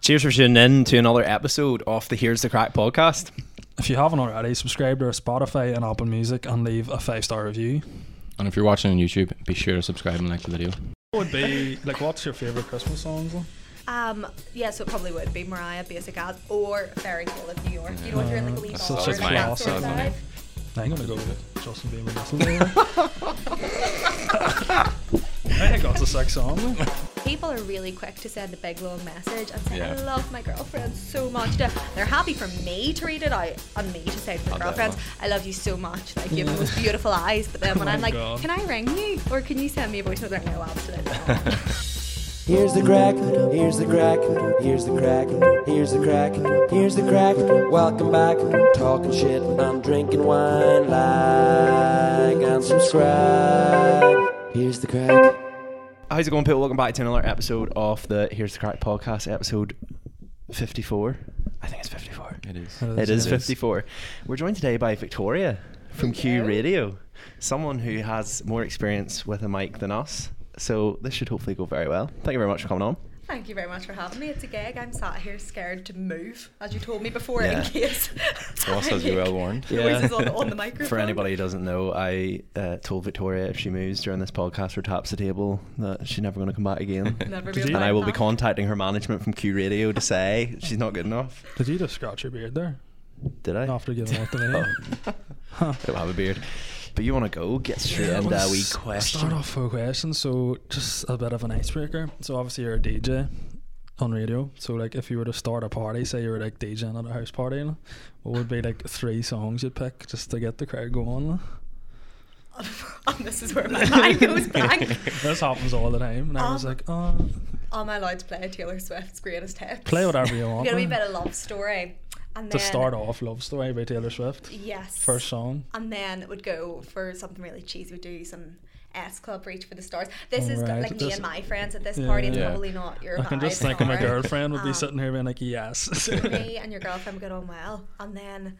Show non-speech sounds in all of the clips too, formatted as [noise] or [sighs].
Cheers for tuning in to another episode of the Here's the Crack podcast. If you haven't already, subscribe to our Spotify and Apple Music and leave a five star review. And if you're watching on YouTube, be sure to subscribe and like the video. What would be like? What's your favorite Christmas songs? Though? Um, yeah, so it probably would be Mariah, Basic as, or Fairy Tale of New York. You know, if you're in like a wee That's bar, such a like that classic. sort of vibe. I'm gonna go with Justin Bieber. [laughs] [laughs] Mistletoe. I think that's a sick song. People are really quick to send a big long message and say, Yeah. I love my girlfriend so much. They're they're happy for me to read it out and me to say to my Oh, girlfriends, I love you so much. Like, you have the most beautiful eyes. But then oh when Oh I'm my like, God. can I ring you? Or can you send me a voice note? They're like, no, absolutely not. [laughs] Here's the crack, here's the crack, here's the crack, here's the crack, here's the crack. Welcome back, talking shit I'm drinking wine, like and subscribe. Here's the crack. How's it going, people? Welcome back to another episode of the Here's the Crack podcast, episode 54. I think it's 54. It is. It is 54. We're joined today by Victoria from Q Radio, someone who has more experience with a mic than us. So this should hopefully go very well. Thank you very much for coming on. Thank you very much for having me. It's a gig. I'm sat here scared to move, as you told me before, Yeah. in case. Ross has [laughs] you well warned. Voices on, on the [laughs] microphone. For anybody who doesn't know, I uh, told Victoria if she moves during this podcast or taps the table that she's never going to come back again. [laughs] Never be and I will be contacting her management from Q Radio to say she's not good enough. Did you just scratch your beard there Did I? after giving out the name? I don't have a beard. But you want to go? Get straight Yeah, into well, a wee question. Start off with a question. So, just a bit of an icebreaker. So, obviously, you're a DJ on radio. So, like, if you were to start a party, say you were like DJing at a house party, you know, what would be like three songs you'd pick just to get the crowd going? [laughs] this is where my mind goes blank. [laughs] this happens all the time. And I was Um, like, oh, Am I allowed to play Taylor Swift's greatest hits? play whatever you [laughs] want. Get a wee man. bit of love story, and to then start off, Love Story by Taylor Swift. Yes. First song. and then it would go for something really cheesy. We'd do some S Club Reach for the Stars. This is Alright, like me this- and my friends at this Yeah. party. It's Yeah. probably not your I can just think of my girlfriend would be Um, sitting here being like, yes. me [laughs] and your girlfriend would get on well, and then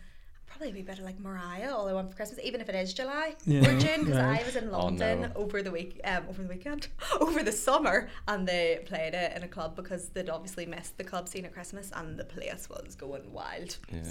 probably be better like Mariah, All I Want for Christmas, even if it is July Yeah, or June, because right. I was in Oh, London no. over the week, um, over the weekend, [laughs] over the summer, and they played it in a club because they'd obviously missed the club scene at Christmas, and the place was going wild. Yeah.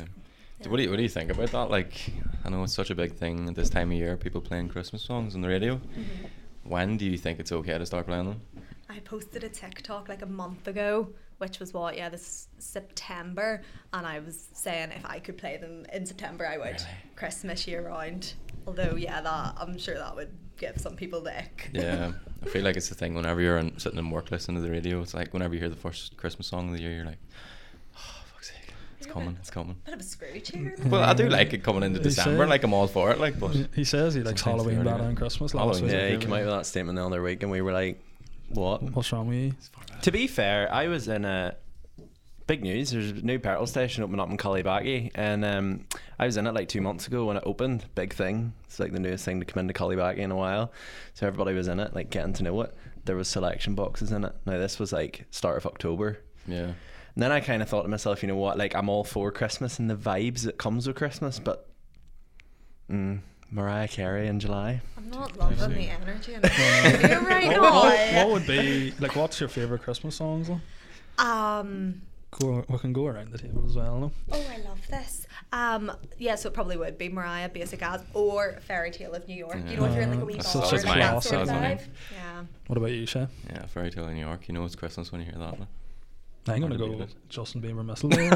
So What do you What do you think about that? Like, I know it's such a big thing at this time of year. People playing Christmas songs on the radio. Mm-hmm. When do you think it's okay to start playing them? I posted a TikTok like a month ago, which was what, yeah, this September, and I was saying if I could play them in September, I would Really? Christmas year round. Although, yeah, that I'm sure that would give some people the ick. Yeah, I feel like [laughs] it's the thing. Whenever you're in, sitting in work listening to the radio, it's like whenever you hear the first Christmas song of the year, you're like, oh fuck's sake, it's Yeah, coming, but- it's coming. Bit of a Scrooge [laughs] here. Well, I do like it coming into He December. said- Like I'm all for it. Like, but He- he says he likes Halloween they better already than. Christmas last Halloween, week. Yeah, he came out with that statement the other week, and we were like, "What?" What's wrong with you? To be fair, I was in a big news. There's a new petrol station opening up in Cullybackey, and um, I was in it like two months ago when it opened. Big thing. It's like the newest thing to come into Cullybackey in a while. So everybody was in it, like getting to know it. There was selection boxes in it. Now this was like start of October. yeah, And then I kind of thought to myself, you know what? Like I'm all for Christmas and the vibes that comes with Christmas, but mm, Mariah Carey in July. I'm not loving the energy in the studio right What, what- what would be like? What's your favorite Christmas songs? Though? Um. Go, we can go around the table as well. No? Oh, I love this. Um, yeah, so it probably would be Mariah, Basic as, or Fairy Tale of New York. You know, if you're in like a wee That's bar, such a like that sort of isn't vibe. Yeah. What about you, Shay? yeah. Fairy Tale of New York. You know it's Christmas when you hear that. no? I'm gonna go beat with it. Justin Bieber Mistletoe.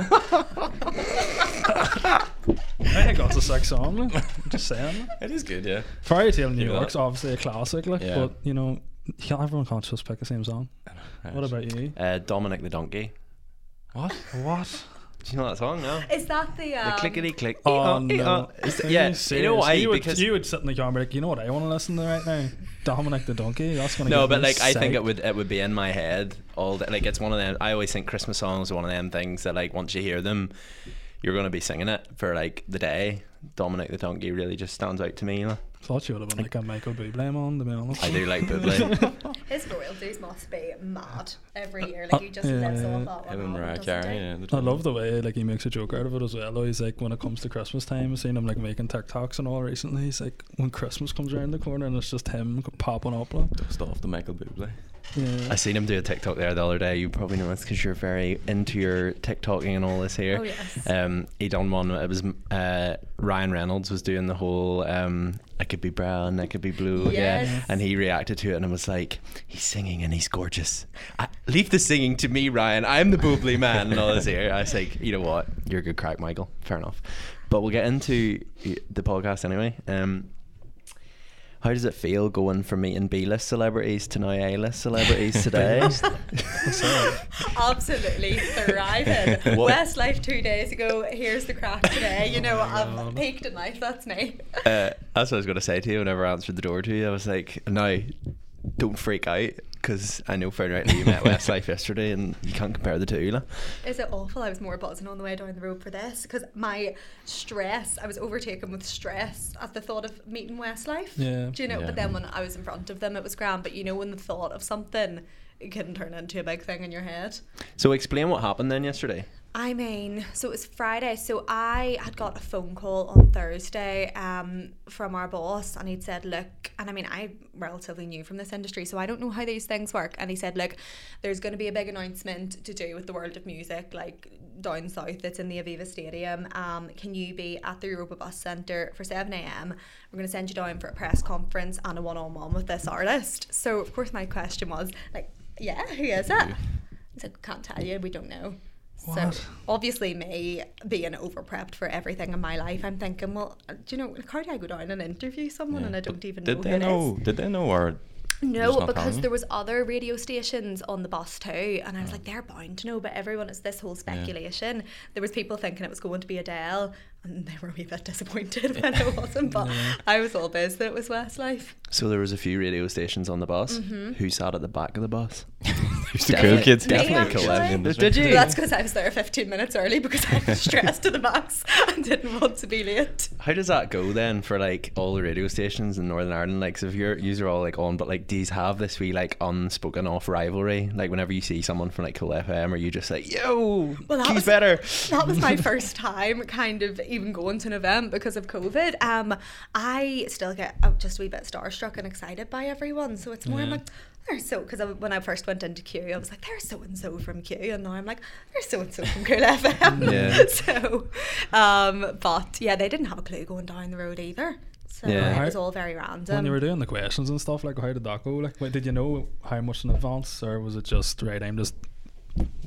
I think [laughs] that's a sick song. man. I'm just saying. It is good, yeah. Fairy Tale in New Give York's that. obviously a classic, like, Yeah. but you know, can't- everyone can't just pick the same song. What about you? Uh, Dominic the Donkey. what? What? Do you know that song? No. Is that the The um, clickety click. Oh no! Is Are yeah, you you know serious? why? You would, you would sit in the car and be like, you know what I want to listen to right now? Dominic the Donkey. That's gonna. no, get but me like I think it would it would be in my head all day. Like it's one of them. I always think Christmas songs are one of them things that like once you hear them, you're gonna be singing it for like the day. Dominic the Donkey really just stands out to me. You know? Thought you would have been like a Michael Bublé on, to be honest. I do like Bublé. [laughs] His royalties must be mad every uh, year. Uh, like he just Yeah, lives yeah. off that one. Him and Mariah Carey. Yeah, I love the way like he makes a joke out of it as well. Though he's like when it comes to Christmas time, I've seen him like making TikToks and all recently. He's like when Christmas comes around the corner and it's just him popping up. Like. Dust off the Michael Bublé. Yeah. I seen him do a TikTok there the other day. You probably know this because you're very into your TikToking and all this here. Oh, yes. Um, he done one. It was uh, Ryan Reynolds was doing the whole um, "I could be brown, I could be blue." Yeah, Yes. and he reacted to it and was like, "He's singing and he's gorgeous. I, leave the singing to me, Ryan. I'm the bubbly man." And all this here. I was like, "You know what? You're a good crack, Michael. Fair enough." But we'll get into the podcast anyway. Um, how does it feel going from meeting B-list celebrities to now A-list celebrities [laughs] today? [laughs] Absolutely thriving. [laughs] What- Westlife two days ago. Here's the crack today. You know, I've peaked at night. That's me. uh, that's what I was going to say to you whenever I answered the door to you. I was like, no, don't freak out because I know fairly rightly you met Westlife yesterday and you can't compare the two. Like. Is it awful? I was more buzzing on the way down the road for this because my stress, I was overtaken with stress at the thought of meeting Westlife. Yeah. Do you know? Yeah. But then when I was in front of them, it was grand. But you know, when the thought of something it can turn into a big thing in your head. So explain what happened then yesterday. I mean, so it was Friday. So I had got a phone call on Thursday um, from our boss, and he'd said, "Look," and I mean, I'm relatively new from this industry, so I don't know how these things work. And he said, "Look, there's going to be a big announcement to do with the world of music, like down south. It's in the Aviva Stadium. Um, can you be at the Europa Bus Centre for 7 a.m.? We're going to send you down for a press conference and a one-on-one with this artist." So of course, my question was like, "Yeah, who is it?" He's like, "Can't tell you. We don't know." So obviously me being over prepped for everything in my life, I'm thinking, well, uh, do you know, how do I go down and interview someone Yeah. and I don't even did know they who know? is? Did they know or? No, because there was other radio stations on the bus too, and I was like, they're bound to know. But everyone, it's this whole speculation. There was people thinking it was going to be Adele, and they were a wee bit disappointed [laughs] when it wasn't. But I was all biz that it was Westlife. So there was a few radio stations on the bus. Mm-hmm. Who sat at the back of the bus? [laughs] Who's the cool kids? definitely Me, cool. actually. Did you? So that's because I was there [laughs] 15 minutes early because I was stressed to the max and didn't want to be late. How does that go then for like all the radio stations in Northern Ireland? Like, so if you're you are all like on, but like, do you have this wee like unspoken off rivalry? Like, whenever you see someone from like Cool FM, are you just like, yo, Well, that he's was- better? that was my first time kind of even going to an event because of COVID. Um, I still get uh, just a wee bit starstruck and excited by everyone. So it's more I'm Yeah. like, there's so because when I first went into Q, I was like, there's so and so from Q, and now I'm like, there's so and so from Cool FM. Yeah. [laughs] so, um, but yeah, they didn't have a clue going down the road either. So Yeah. it was all very random. when you were doing the questions and stuff, like how did that go? Like, did you know how much in advance, or was it just right? I'm just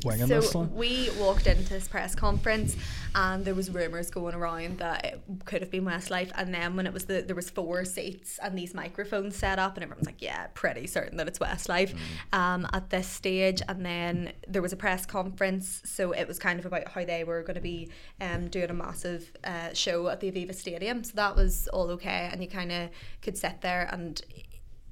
winging so this. Like? we walked into this press conference and there was rumours going around that it could have been Westlife and then when it was the there was four seats and these microphones set up and everyone was like yeah pretty certain that it's Westlife um, at this stage and then there was a press conference so it was kind of about how they were going to be um, doing a massive uh, show at the Aviva Stadium so that was all okay and you kind of could sit there and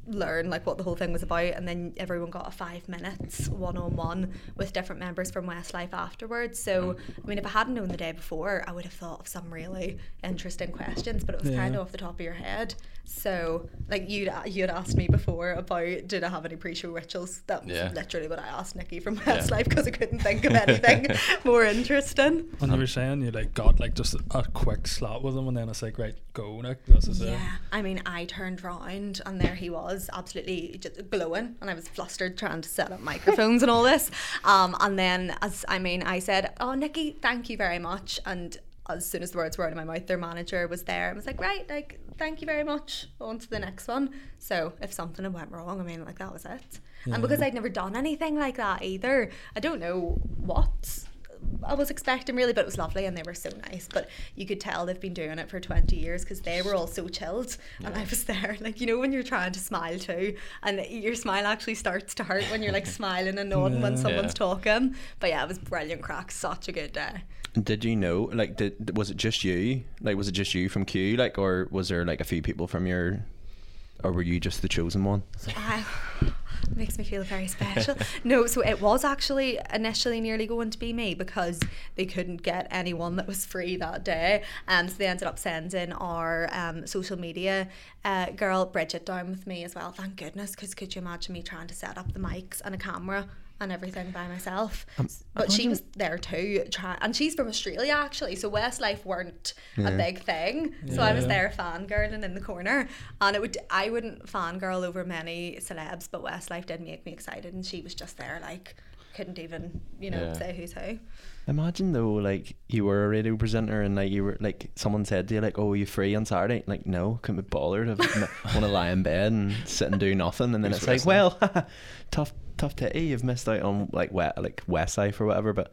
learn like what the whole thing was about and then everyone got a five minutes one-on-one with different members from Westlife afterwards so mm. I mean if I hadn't known the day before I would have thought of some really interesting questions but it was Yeah. kind of off the top of your head so like you'd you'd asked me before about did I have any pre-show rituals that was Yeah. literally what I asked Nicky from Westlife because I couldn't think of [laughs] anything more interesting And you were saying you like got like just a quick slot with him, and then it's like right, go, like this is it. Yeah, I mean, I turned round and there he was, absolutely just glowing, and I was flustered trying to set up microphones and all this. [laughs] Um, and then, as I mean, I said, "Oh, Nicky, thank you very much," and as soon as the words were out of my mouth, their manager was there and was like, "Right, like, thank you very much. On to the next one." So if something went wrong, I mean, like that was it. And because I'd never done anything like that either, I don't know what I was expecting really, but it was lovely and they were so nice. But you could tell they've been doing it for 20 years because they were all so chilled. And I was [laughs] there, like, you know, when you're trying to smile too, and your smile actually starts to hurt when you're like [laughs] smiling and nodding when someone's Yeah. talking. But yeah, it was brilliant crack. Such a good day. Did you know? Like, did was it just you? Like, was it just you from Q? Like, or was there like a few people from your, or were you just the chosen one? I, makes me feel very special. [laughs] no, so it was actually initially nearly going to be me because they couldn't get anyone that was free that day. Um, so they ended up sending our um, social media uh, girl Bridget down with me as well. Thank goodness, because could you imagine me trying to set up the mics and a camera? And everything by myself. Um, but she was there too, try- and she's from Australia actually. So Westlife weren't a big thing. So I was Yeah. there fangirling in the corner, and it would I wouldn't fangirl over many celebs, but Westlife did make me excited, and she was just there like couldn't even you know Yeah. say who's who. Imagine though, like you were a radio presenter and like you were like someone said to you like, "Oh, you free on Saturday?" Like, no, couldn't be bothered. I want to lie in bed and sit and do nothing. And then Who's it's like, well, [laughs] tough, tough titty. You've missed out on like wet, like Westlife or whatever. But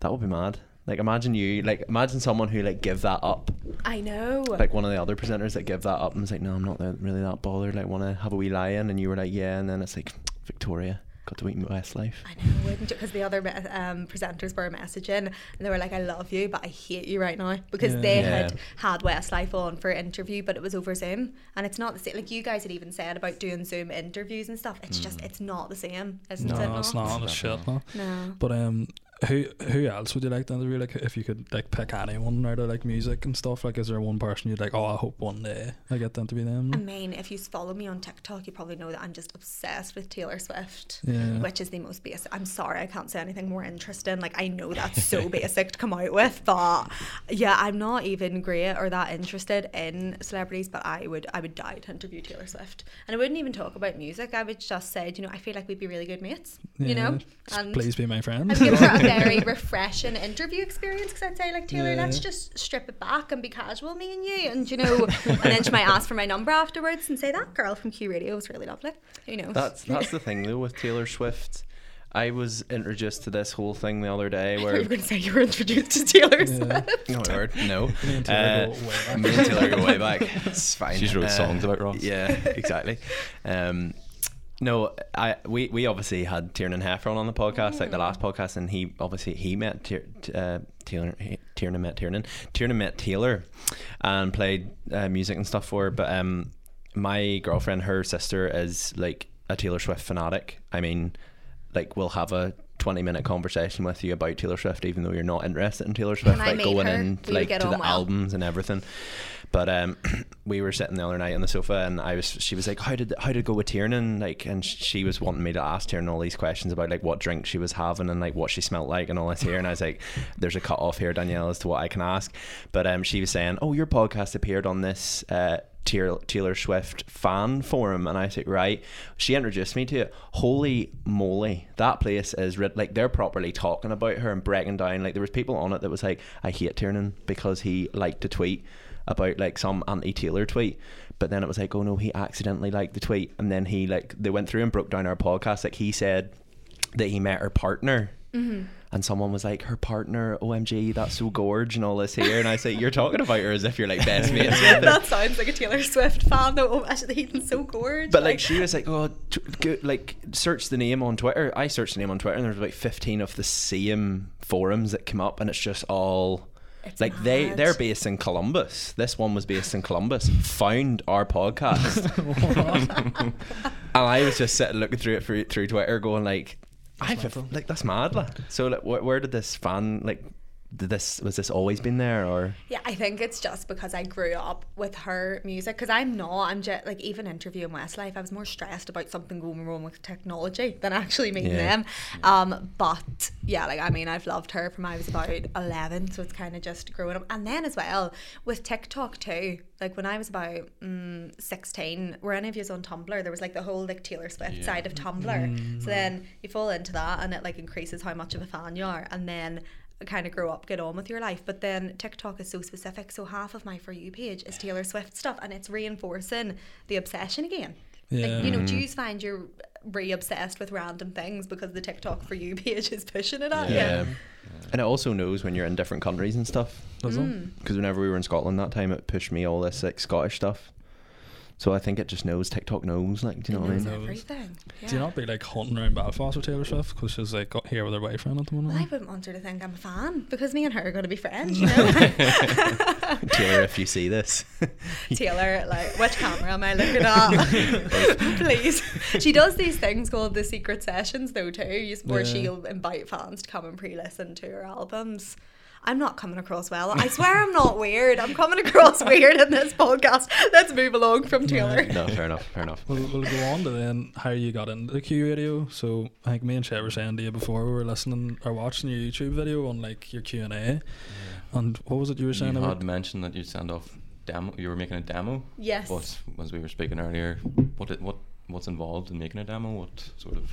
that would be mad. Like, imagine you, like, imagine someone who like give that up, I know. like one of the other presenters that give that up and was like, "No, I'm not really that bothered. Like, want to have a wee lie in," and you were like, "Yeah," and then it's like, Victoria got to eat Westlife. I know, wouldn't Because the other um, presenters were messaging and they were like, I love you, but I hate you right now. Because Yeah. they Yeah. had had Westlife on for interview, but it was over Zoom. And it's not the same. Like you guys had even said about doing Zoom interviews and stuff. It's just, it's not the same, isn't No, it? it's not. It's shit. No. No. But um, who who else would you like to interview? Like, if you could like pick anyone out of like music and stuff, like, is there one person you'd like? Oh, I hope one day I get them to interview them. I mean, if you follow me on TikTok, you probably know that I'm just obsessed with Taylor Swift, Yeah. which is the most basic. I'm sorry, I can't say anything more interesting. Like, I know that's so [laughs] basic to come out with, but yeah, I'm not even great or that interested in celebrities. But I would, I would die to interview Taylor Swift, and I wouldn't even talk about music. I would just say, you know, I feel like we'd be really good mates, you know, and. please be my friend. [laughs] I'd give her a very [laughs] refreshing interview experience because I'd say like Taylor, Yeah. let's just strip it back and be casual, me and you, and you know, and then she might ask for my number afterwards and say that girl from Q Radio was really lovely. Who knows? That's that's the thing though with Taylor Swift. I was introduced to this whole thing the other day where you were going to say you were introduced to Taylor Yeah. Swift. no word, no. Me and Taylor Uh, go way back. me and Taylor go way back. It's fine. She's wrote songs about Ross. Yeah, exactly. Um, no, I we, we obviously had Tiernan Heffron on the podcast, like the last podcast, and he obviously he met Tier, uh, Taylor. Tiernan met Tiernan. Tiernan met Taylor, and played uh, music and stuff for her. But um, my girlfriend, her sister, is like a Taylor Swift fanatic. I mean, like we'll have a. 20 minute conversation with you about Taylor Swift even though you're not interested in Taylor Swift like going her, in like to the well. albums and everything but um, [clears throat] we were sitting the other night on the sofa, and I was. She was like, "How did how did it go with Tiernan?" Like, and she was wanting me to ask Tiernan all these questions about like what drink she was having and like what she smelled like and all this here. And I was like, [laughs] "There's a cut off here, Danielle, as to what I can ask." But um, she was saying, "Oh, your podcast appeared on this." Uh, Taylor, Swift fan forum, and I said, right. She introduced me to it. Holy moly, that place is rid- like they're properly talking about her and breaking down. Like there was people on it that was like, I hate Tiernan because he liked to tweet about like some anti-Taylor tweet, but then it was like, oh no, he accidentally liked the tweet, and then he like they went through and broke down our podcast. Like he said that he met her partner. Mm-hmm. And someone was like, her partner, OMG, that's so gorge and all this here. And I say, you're talking about her as if you're like best [laughs] mates that sounds like a Taylor Swift fan though. Oh, actually, he's so gorgeous. But like she was like, oh, t- go, like search the name on Twitter. I searched the name on Twitter, and there's about fifteen of the same forums that come up, and it's just all It's like they mad. they're based in Columbus. This one was based in Columbus. Found our podcast, [laughs] [laughs] and I was just sitting looking through it through, through Twitter, going like, I like that's mad. Like. So like, where, where did this fan like? Did this was this always been there or? Yeah, I think it's just because I grew up with her music. Because I'm not, I'm just like even interviewing Westlife, I was more stressed about something going wrong with technology than actually meeting Yeah. them. Um, but yeah, like I mean, I've loved her from I was about 11, so it's kind of just growing up. And then as well with TikTok too, like when I was about mm, 16, were any of you on Tumblr? There was like the whole like Taylor Swift Yeah. side of Tumblr. So then you fall into that, and it like increases how much of a fan you are, and then kind of grow up, get on with your life. But then TikTok is so specific. So half of my For You page is Taylor Swift stuff and it's reinforcing the obsession again. Like, you know, do you find you're re obsessed with random things because the TikTok For You page is pushing it at Yeah. you? And it also knows when you're in different countries and stuff. Does it? Mm. Because whenever we were in Scotland that time, it pushed me all this like Scottish stuff. So I think it just knows. TikTok knows. Like, do you know what I mean? Everything. Yeah. Do you not be like hunting around Belfast with Taylor Swift because she's like got here with her boyfriend at the Well, I moment? wouldn't want her to think I'm a fan because me and her are going to be friends, you [laughs] know? Taylor, if you see this, [laughs] Taylor, like, which camera am I looking at? [laughs] Please. She does these things called the secret sessions, though, too, where Yeah. she'll invite fans to come and pre listen to her albums. I'm not coming across well. I swear I'm not weird. I'm coming across [laughs] weird in this podcast. Let's move along from Taylor. No, fair enough. Fair enough. We'll, we'll go on to then how you got into the Q radio. So I think me and Shay were saying to you before we were listening or watching your YouTube video on like your Q and A. And what was it you were saying You about? had mentioned that you'd send off demo. You were making a demo. Yes. But as we were speaking earlier, what it, what what's involved in making a demo? What sort of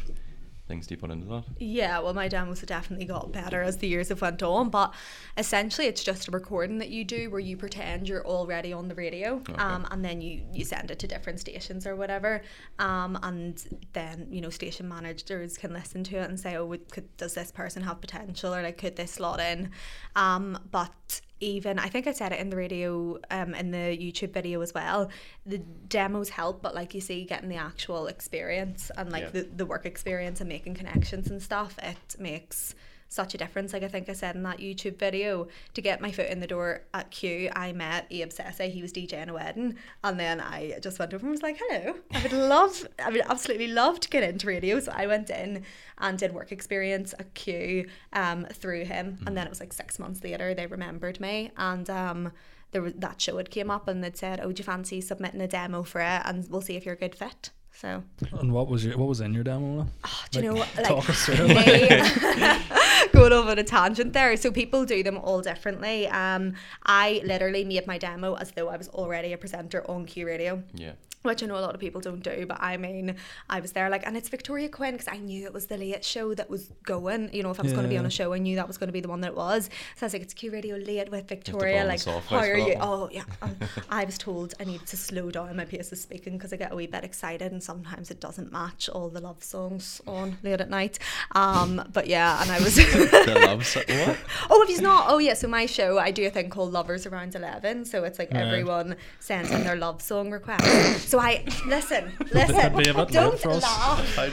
things do you put into that? Yeah, well, my demos have definitely got better as the years have went on, but essentially it's just a recording that you do where you pretend you're already on the radio, um, and then you you send it to different stations or whatever, um, and then you know station managers can listen to it and say, oh, would- could, does this person have potential or like could this slot in, um, but even I think I said it in the radio, um, in the YouTube video as well. The demos help, but like you see, getting the actual experience and like Yeah. the, the work experience and making connections and stuff, it makes such a difference. Like I think I said in that YouTube video, to get my foot in the door at Q, I met Abe Sese. He was DJing a wedding, and then I just went over and was like, "Hello, I would [laughs] love, I would absolutely love to get into radio." So I went in and did work experience at Q um, through him, and then it was like six months later they remembered me, and um, there was that show had came up and they'd said, "Oh, do you fancy submitting a demo for it, and we'll see if you're a good fit." So And what was your what was in your demo? then? do you know [laughs] Like, talk us through they- [laughs] [laughs] going off on a tangent there. So people do them all differently. Um, I literally made my demo as though I was already a presenter on Q Radio Yeah. which I know a lot of people don't do, but I mean, I was there like, and it's Victoria Quinn because I knew it was the late show that was going. You know, if I was going to be on a show, I knew that was going to be the one that it was. So I was like, it's Q Radio late with Victoria. Like, how are you? one. Oh, yeah. Um, I was told I needed to slow down my pace of speaking because I get a wee bit excited, and sometimes it doesn't match all the love songs on late at night. Um, but yeah, and I was. The love. So- what? [laughs] Oh, if he's not, oh yeah. So my show, I do a thing called Lovers Around Eleven. So it's like Right. everyone sends in their love song request. So I listen, [laughs] listen. be a bit late don't laugh. I,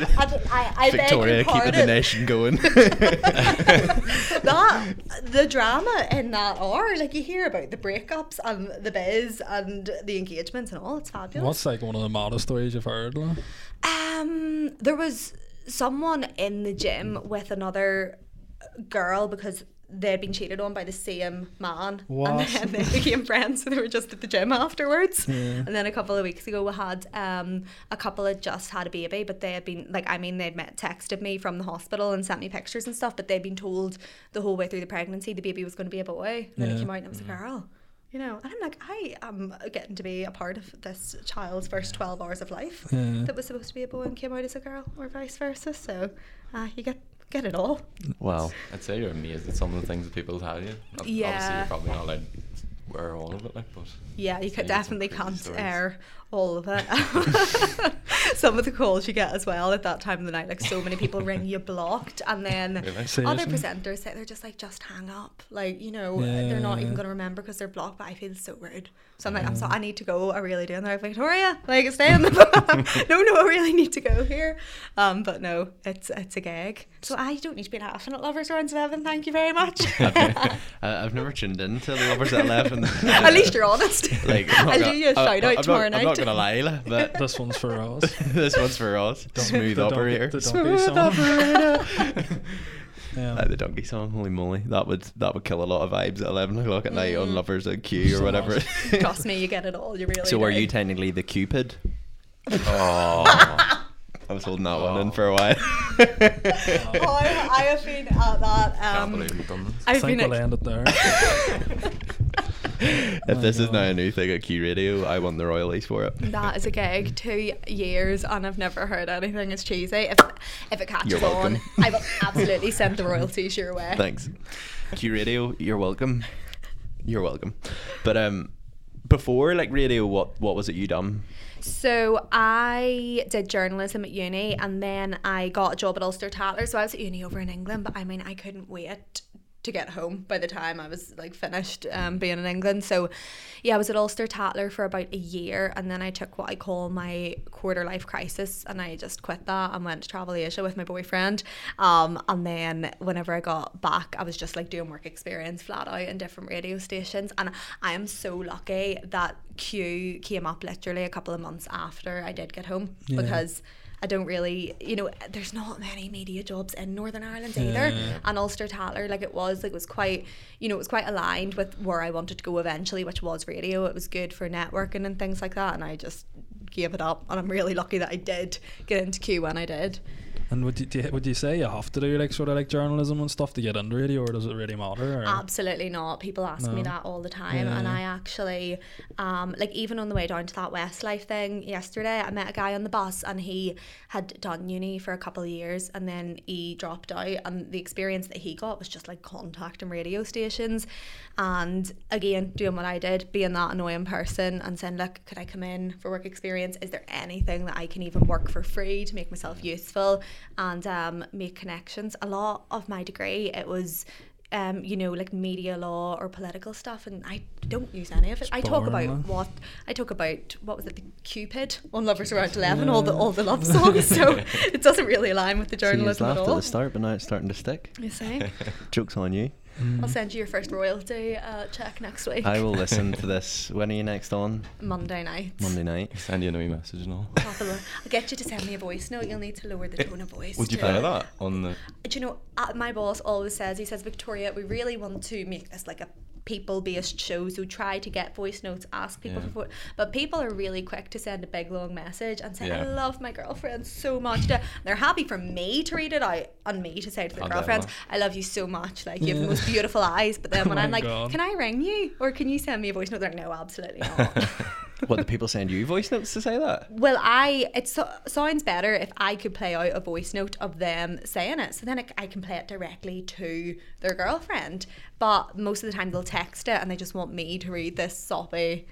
I, I Victoria beg your keeping the pardon. nation going. [laughs] that the drama in that are like you hear about the breakups and the biz and the engagements and all. It's fabulous. What's like one of the maddest stories you've heard? Like? Um, there was someone in the gym with another girl because they'd been cheated on by the same man, What? and then they became [laughs] friends. So they were just at the gym afterwards. Yeah. And then a couple of weeks ago, we had um a couple had just had a baby, but they had been like, I mean, they'd met, texted me from the hospital and sent me pictures and stuff, but they'd been told the whole way through the pregnancy the baby was going to be a boy, and then it came out and it was a girl. You know, and I'm like, I am getting to be a part of this child's first 12 hours of life Yeah. that was supposed to be a boy and came out as a girl, or vice versa. So, uh, you get get it all. wow. I'd say you're amazed at some of the things that people tell you. Ob- Obviously, Yeah. you're probably not allowed wear all of it, like, but Yeah, you So could you get some definitely can't stories. air all of it. [laughs] Some of the calls you get as well at that time of the night, like so many people ring you blocked, and then Really? other presenters say they're just like, just hang up, like you know, they're not even going to remember because they're blocked. But I feel so rude, so I'm like, I'm so I need to go. I really do. And they're like, Victoria, like stay in the [laughs] no, no, I really need to go here. Um, but no, it's it's a gag. So I don't need to be laughing at lovers around eleven. Thank you very much. [laughs] I've never tuned in to lovers at eleven. [laughs] at least you're honest. Like, I'm not I'll gonna- do you a I- shout I'm out not- tomorrow I'm night. not gonna lie, like, [laughs] but This one's for us. [laughs] this one's for us. Smooth the donkey- operator. the donkey song. Yeah. Uh, the donkey song, holy moly, that would that would kill a lot of vibes at eleven o'clock at night Mm. on Lovers at Q or So whatever. Trust me, you get it all. You really. so do. are you technically the Cupid? oh, I was holding that one in for a while. oh, I, I have been at that. can't Um, believe we've done this. I I've think been. we'll end it there. If this is now a new thing at Q Radio, I won the royalties for it. that is a gig. Two years, and I've never heard anything as cheesy. If if it catches You're on, I will absolutely send the royalties your way. Thanks. Q Radio, you're welcome. You're welcome. But um, before like radio, what what was it you done? So I did journalism at uni, and then I got a job at Ulster Tatler. So I was at uni over in England, but I mean, I couldn't wait to get home by the time I was like finished um, being in England. So yeah, I was at Ulster Tatler for about a year, and then I took what I call my quarter life crisis, and I just quit that and went to travel Asia with my boyfriend. Um, and then whenever I got back, I was just like doing work experience flat out in different radio stations, and I am so lucky that Q came up literally a couple of months after I did get home Yeah. because I don't really, you know, there's not many media jobs in Northern Ireland either. Yeah. And Ulster Tatler, like it was, like it was quite, you know, it was quite aligned with where I wanted to go eventually, which was radio. It was good for networking and things like that, and I just gave it up. And I'm really lucky that I did get into Q when I did. And would you, do you would you say you have to do like sort of like journalism and stuff to get into radio, or does it really matter? Or? Absolutely not. People ask me that all the time, and I actually, um, like even on the way down to that Westlife thing yesterday, I met a guy on the bus, and he had done uni for a couple of years, and then he dropped out, and the experience that he got was just like contacting radio stations, and again doing what I did, being that annoying person, and saying, look, could I come in for work experience? Is there anything that I can even work for free to make myself useful and um, make connections? A lot of my degree, it was um, you know, like media law or political stuff, and I don't use any of it. I talk about what I talk about. What was it? The Cupid on Lovers Around Eleven, all the all the love songs. so [laughs] it doesn't really align with the journalism at laughed at the start, but now it's starting to stick. You see, [laughs] Joke's on you. I'll send you your first royalty uh, check next week. I will listen [laughs] to this. When are you next on? Monday night. Monday night. Send you a wee message and all. I'll, have a look. I'll get you to send me a voice note. You'll need to lower the tone of voice. Would you to- play that on the? do you know uh, my boss always says he says victoria we really want to make this like a people based shows who try to get voice notes ask people Yeah. for vo- but people are really quick to send a big long message and say i love my girlfriend so much. They're happy for me to read it out and me to say to their Oh, girlfriends i love you so much. Like you have the most beautiful eyes but then [laughs] Oh when i'm like God. can i ring you? Or can you send me a voice note? They're like no absolutely not [laughs] What the people send you voice notes to say that? Well, I it so, sounds better if I could play out a voice note of them saying it, so then I, I can play it directly to their girlfriend. But most of the time they'll text it and they just want me to read this soppy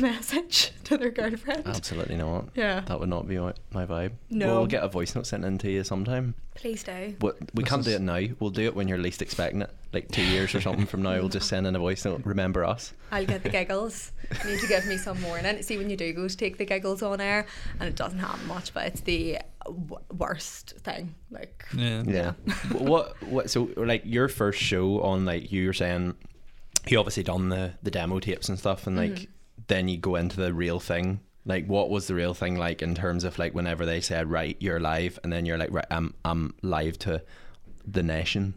message [laughs] to their girlfriend. Absolutely not. Yeah. That would not be my, my vibe. No. We'll get a voice note sent in to you sometime. Please do. What we This can't do it now. We'll do it when you're least expecting it. Like two years or something from now, we'll just send in a voice note. Remember us. I'll get the giggles. You need to give me some warning. See when you do go to take the giggles on air, and it doesn't happen much, but it's the w- worst thing. Like, yeah. Yeah. W- what what so like your first show on like you were saying you obviously done the the demo tapes and stuff and like Mm-hmm. Then you go into the real thing. Like what was the real thing like in terms of like whenever they said right you're live and then you're like right I'm I'm live to the nation.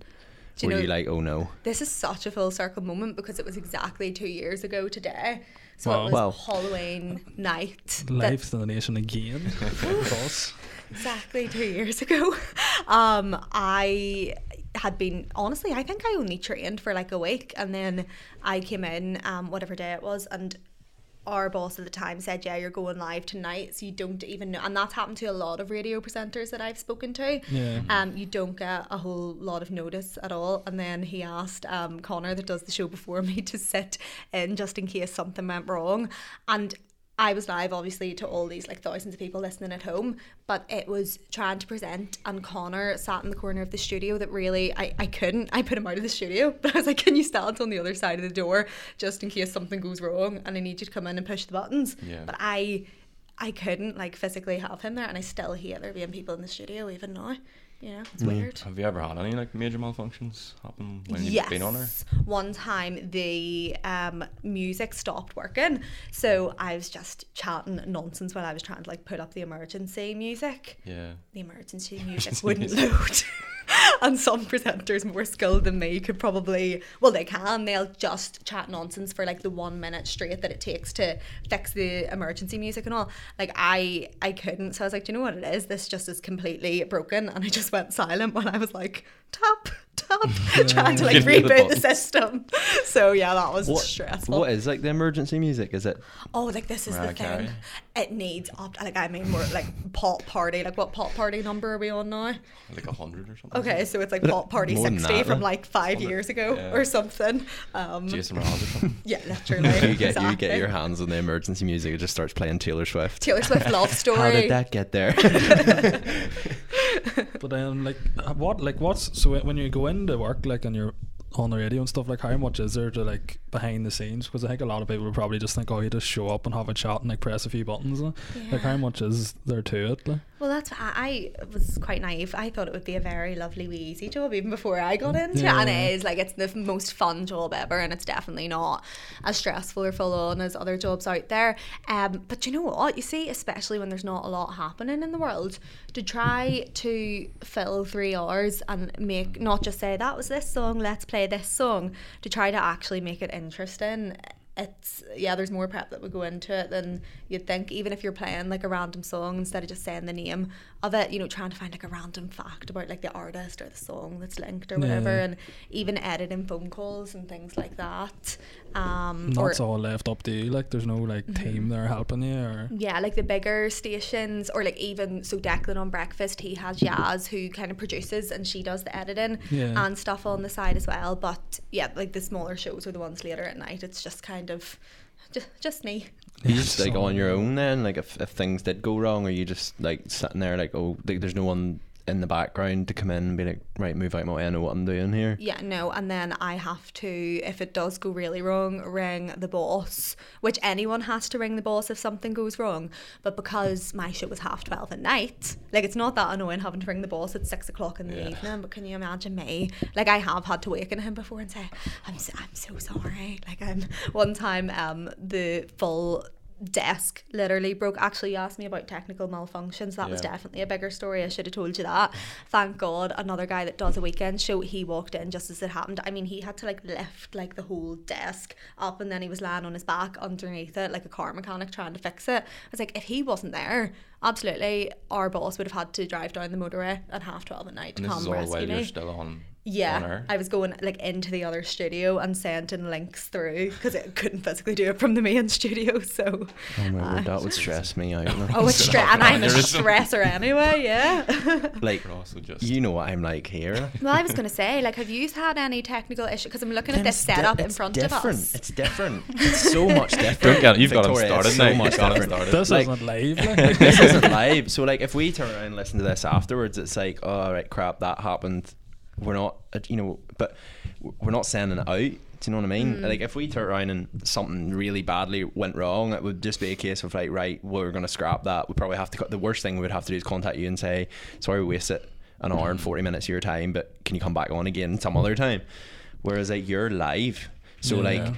Do you Were know- you like oh no? This is such a full circle moment because it was exactly two years ago today. So Wow. it was Wow. Halloween night. that- Live to the nation again. [laughs] Boss. exactly two years ago. [laughs] Um, I had been honestly, I think I only trained for like a week, and then I came in, um, whatever day it was, and our boss at the time said, "Yeah, you're going live tonight, so you don't even know." And that's happened to a lot of radio presenters that I've spoken to. Yeah. Um, you don't get a whole lot of notice at all. And then he asked um, Connor, that does the show before [laughs] me, to sit in just in case something went wrong. And I was live, obviously, to all these like thousands of people listening at home, but it was trying to present, and Connor sat in the corner of the studio that really I, I couldn't. I put him out of the studio, [laughs] but I was like, Can you stand on the other side of the door just in case something goes wrong and I need you to come in and push the buttons? Yeah. But I I couldn't like physically have him there, and I still hate there being people in the studio even now. You know, it's weird. Have you ever had any like major malfunctions happen when yes. you've been on her? One time the um, music stopped working, so I was just chatting nonsense while I was trying to like put up the emergency music. Yeah. The emergency [laughs] music wouldn't load. [laughs] [laughs] and some presenters more skilled than me could probably well they can. They'll just chat nonsense for like the one minute straight that it takes to fix the emergency music and all. Like i i couldn't. So i was like do you know what it is? This just is completely broken. And i just went silent when i was like tap tap [laughs] [laughs] trying to like Give me the reboot the, system [laughs] so yeah that was What stressful what is like the emergency music? Is it Oh, like this is Mariah the thing. It needs up. Like I mean, more like pop party. Like what pop party number are we on now? Like a hundred or something. Okay, so it's like pop party More sixty that, from like. five years ago yeah. or something. Um, Jason Mraz yeah, literally. you get you get your hands on the emergency music, it just starts playing Taylor Swift. Taylor Swift love story. How did that get there? [laughs] But then, like, what, like, what's so when- you go into work, like, and you're on the radio and stuff, like, how much is there to like behind the scenes? Because I think a lot of people would probably just think, oh, you just show up and have a chat and like press a few buttons. uh. Like, how much is there to it? Like? Well, that's I, I was quite naive. I thought it would be a very lovely, wee, easy job even before I got into it, and it is like it's the most fun job ever, and it's definitely not as stressful or full on as other jobs out there. Um, but you know what? You see, especially when there's not a lot happening in the world, to try to fill three hours and make not just say that was this song, let's play this song, to try to actually make it interesting it's yeah there's more prep that would go into it than you'd think even if you're playing like a random song instead of just saying the name of it you know trying to find like a random fact about like the artist or the song that's linked or whatever Yeah. and even editing phone calls and things like that um And or that's all left up to you. Like, there's no like team there helping you, or yeah, like the bigger stations, or like even so Declan on Breakfast, he has Yaz who kind of produces and she does the editing Yeah. and stuff on the side as well. But yeah, like the smaller shows are the ones later at night. It's just kind of just just me. You just like So- on your own then, like if, if things did go wrong, or you just like sitting there like oh, like, there's no one in the background to come in and be like, right, move out my way, I know what I'm doing here. Yeah, no, and then I have to, if it does go really wrong, ring the boss, which anyone has to ring the boss if something goes wrong. But because my show was half 12 at night, like it's not that annoying having to ring the boss at six o'clock in the Yeah. evening, but can you imagine me? Like I have had to waken him before and say, I'm so, I'm so sorry. Like I'm, one time um the full desk literally broke. Actually you asked me about technical malfunctions. That was definitely a bigger story. I should have told you that. Thank god another guy that does a weekend show he walked in just as it happened. I mean he had to like lift like the whole desk up and then he was lying on his back underneath it like a car mechanic trying to fix it. I was like if he wasn't there absolutely our boss would have had to drive down the motorway at half 12 at night to And this come is all rescue while you're me still on. on yeah, air. I was going like into the other studio and sending links through because I couldn't physically do it from the main [laughs] studio. So, Oh my uh, word, that would stress me out. like. [laughs] oh, it's It's stre- and I'm a stressor anyway. Yeah. [laughs] like But also just you know what I'm like here. well, I was gonna say, like, have you had any technical issue? Because I'm looking at this It's di- setup in front different. of us. It's different. It's so much different. Don't get- it. you've got 'em Victoria, it's started so now. much You've got 'em different. this Like- isn't live. Like, like this isn't live. So like if we turn around and listen to this afterwards, it's like, oh all right, crap, that happened. We're not, uh, you know, but we're not sending it out. Do you know what I mean? Like if we turn around and something really badly went wrong, it would just be a case of like, right, we're gonna scrap that. We probably have to. cut The worst thing we would have to do is contact you and say, sorry, we wasted an hour and forty minutes of your time, but can you come back on again some other time? Whereas like you're live, so like. Yeah. I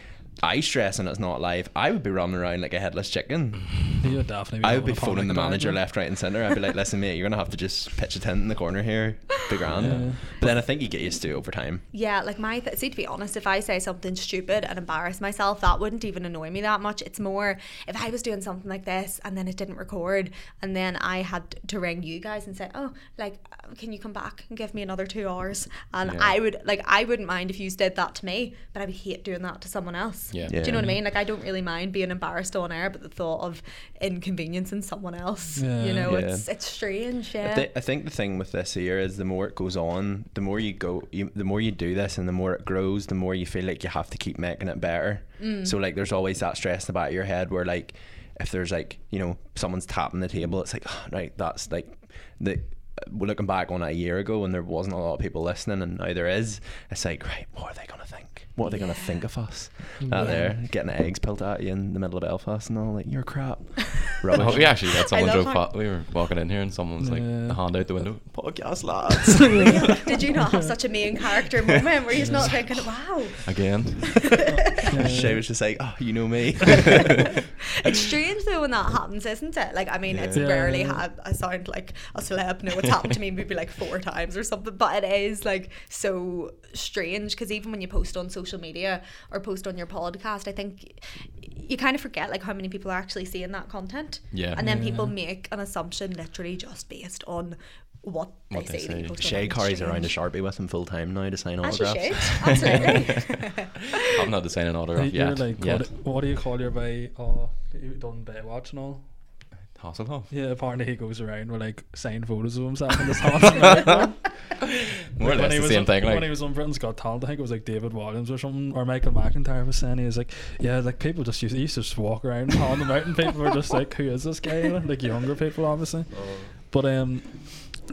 stress and it's not live. I would be running around like a headless chicken. [laughs] you would definitely. I would be having phoning the manager like. left, right, and centre. I'd be like, "Listen, mate, you're gonna have to just pitch a tent in the corner here, be [laughs] grand." Yeah. But then I think you get used to it over time. Yeah, like my th- see to be honest, if I say something stupid and embarrass myself, that wouldn't even annoy me that much. It's more if I was doing something like this and then it didn't record, and then I had to ring you guys and say, "Oh, like, uh, can you come back and give me another two hours?" And Yeah. I would like, I wouldn't mind if you did that to me, but I would hate doing that to someone else. Yeah. Do you know what I mean? Like, I don't really mind being embarrassed on air, but the thought of inconveniencing someone else, Yeah. you know, Yeah. it's it's strange. I, Yeah. I think the thing with this year is the more it goes on, the more you go, you, the more you do this, and the more it grows, the more you feel like you have to keep making it better. Mm. So like, there's always that stress in the back of your head where like, if there's like, you know, someone's tapping the table, it's like, "Oh, right, that's like the. We're looking back on it a year ago when there wasn't a lot of people listening, and now there is. It's like, right, what are they gonna think? What are they gonna think of us Yeah. out there getting eggs peeled at you in the middle of Belfast and all? Like, you're crap. [laughs] Rubbish. Oh, we actually had someone love drove how- We were walking in here and someone was like, Yeah. the hand out the window, podcast lads. [laughs] [laughs] Did you not have such a main character moment where you're not thinking, "Wow"? Again. Shay was just like, oh, you know me. It's strange though when that happens, isn't it? Like, I mean, it's Yeah. rarely had I sound like a celeb. No, it's happened to me maybe like four times or something. But it is like so strange because even when you post on social media or post on your podcast, I think you kind of forget like how many people are actually seeing that content. Yeah. And then people make an assumption literally just based on what, What they they see. say. Shay on carries around a sharpie with him full time now to sign As autographs. should, absolutely. I haven't had to sign an autograph Like, you're yet. like, yet. what, what do you call your bay? Oh, you done Baywatch and all? Hasselhoff. Yeah, apparently he goes around with like signed photos of himself in his [laughs] house. and everything. More or When less he the was same on, thing. When he was on Britain's Got Talent, I think it was like David Walliams or something, or Michael McIntyre was saying he was like, yeah, like people just used, he used to just walk around on the mountain. People were just like, who is this guy? [laughs] Like younger people, obviously. But um,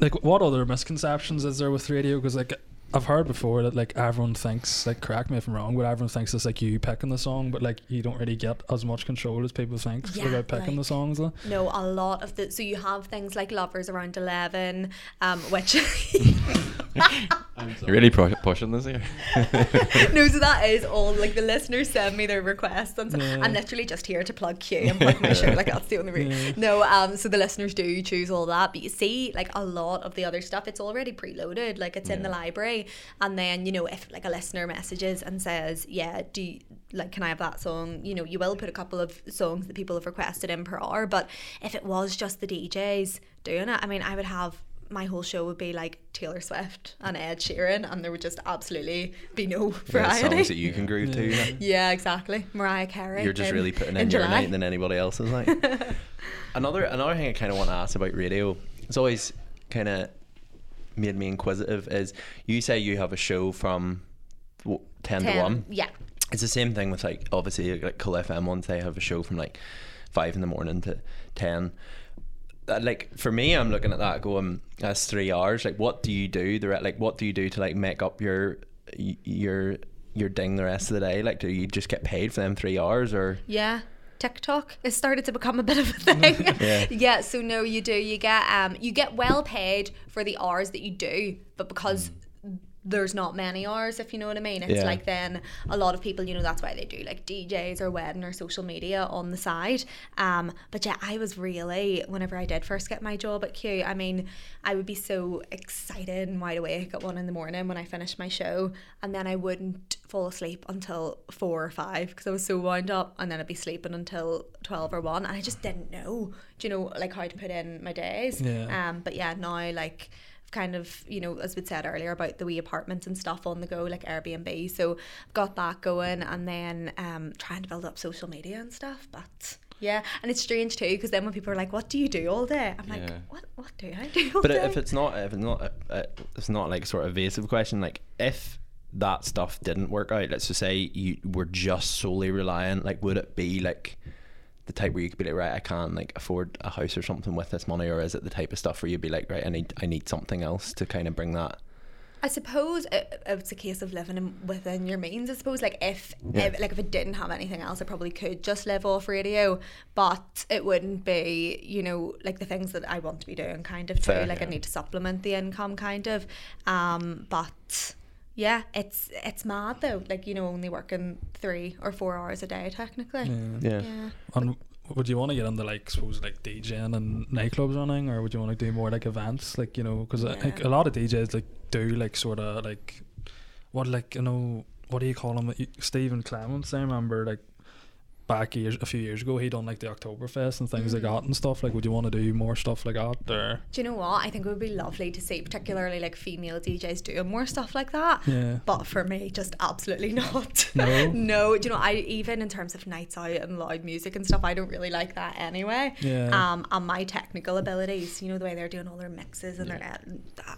like what other misconceptions is there with radio? Because like I've heard before that like everyone thinks like correct me if I'm wrong, but everyone thinks it's like you picking the song, but like you don't really get as much control as people think Yeah, about picking the songs. Though. No, a lot of the so you have things like lovers around eleven, um, which [laughs] [laughs] [laughs] You're really pro- pushing this here. [laughs] no, so that is all like the listeners send me their requests and so Yeah. I'm literally just here to plug Q and plug my show. Like that's the only reason. Yeah. No, um, so the listeners do choose all that, but you see, like a lot of the other stuff, it's already preloaded. Like it's in the library, and then you know if like a listener messages and says, yeah, do you, like can I have that song? You know, you will put a couple of songs that people have requested in per hour, but if it was just the DJs doing it, I mean, I would have. My whole show would be like Taylor Swift and Ed Sheeran, and there would just absolutely be no Yeah, variety. songs that you can groove to. Yeah. Yeah, exactly. Mariah Carey. You're just in- really putting in in your July. night than anybody else is like. another another thing I kind of want to ask about radio. It's always kind of made me inquisitive. Is you say you have a show from w- ten, to one. Yeah. It's the same thing with like obviously like Cool FM ones. They have a show from like five in the morning to ten. Uh, like for me, I'm looking at that going that's three hours. Like, what do you do? The re- like, what do you do to like make up your your your ding the rest of the day? Like, do you just get paid for them three hours or? Yeah. TikTok It started to become a bit of a thing. [laughs] [laughs] Yeah. yeah. So no, you do. You get um, you get well paid for the hours that you do, but because there's not many hours, if you know what I mean. It's Yeah. like then a lot of people, you know, that's why they do like DJs or wedding or social media on the side. Um, but yeah, I was really whenever I did first get my job at Q, I mean, I would be so excited and wide awake at one in the morning when I finished my show, and then I wouldn't fall asleep until four or five because I was so wound up, and then I'd be sleeping until twelve or one, and I just didn't know, do you know, like how to put in my days. Yeah. Um, but yeah, now like kind of you know as we said earlier about the wee apartments and stuff on the go like Airbnb so I've got that going and then um trying to build up social media and stuff but yeah and it's strange too because then when people are like what do you do all day I'm like what what do I do all But day if it's not, if it's not, uh, uh, it's not like sort of evasive question. Like if that stuff didn't work out, let's just say you were just solely reliant. Like, would it be like the type where you could be like, right, I can't like afford a house or something with this money, or is it the type of stuff where you'd be like, right, I need, I need something else to kind of bring that? I suppose it, it's a case of living within your means. I suppose like if, Yeah. if like if it didn't have anything else, I probably could just live off radio, but it wouldn't be you know like the things that I want to be doing kind of too. Fair, like I need to supplement the income kind of. Um, but yeah, it's it's mad though. Like you know only working three or four hours a day technically. Yeah. Yeah. Yeah. And would you want to get into like suppose like DJing and nightclubs running, or would you want to do more like events, like you know, because I uh, think Yeah. a lot of DJs like do like sort of like what like you know what do you call them? Stephen Clements. I remember like back years a few years ago he done like the Oktoberfest and things like Mm. that and stuff. Like, would you want to do more stuff like that? Or Do you know what? I think it would be lovely to see, particularly like female DJs doing more stuff like that. yeah, But for me, just absolutely [laughs] not. No? [laughs] no. Do you know? I even in terms of nights out and loud music and stuff, I don't really like that anyway. Yeah. Um, and my technical abilities, you know, the way they're doing all their mixes and their,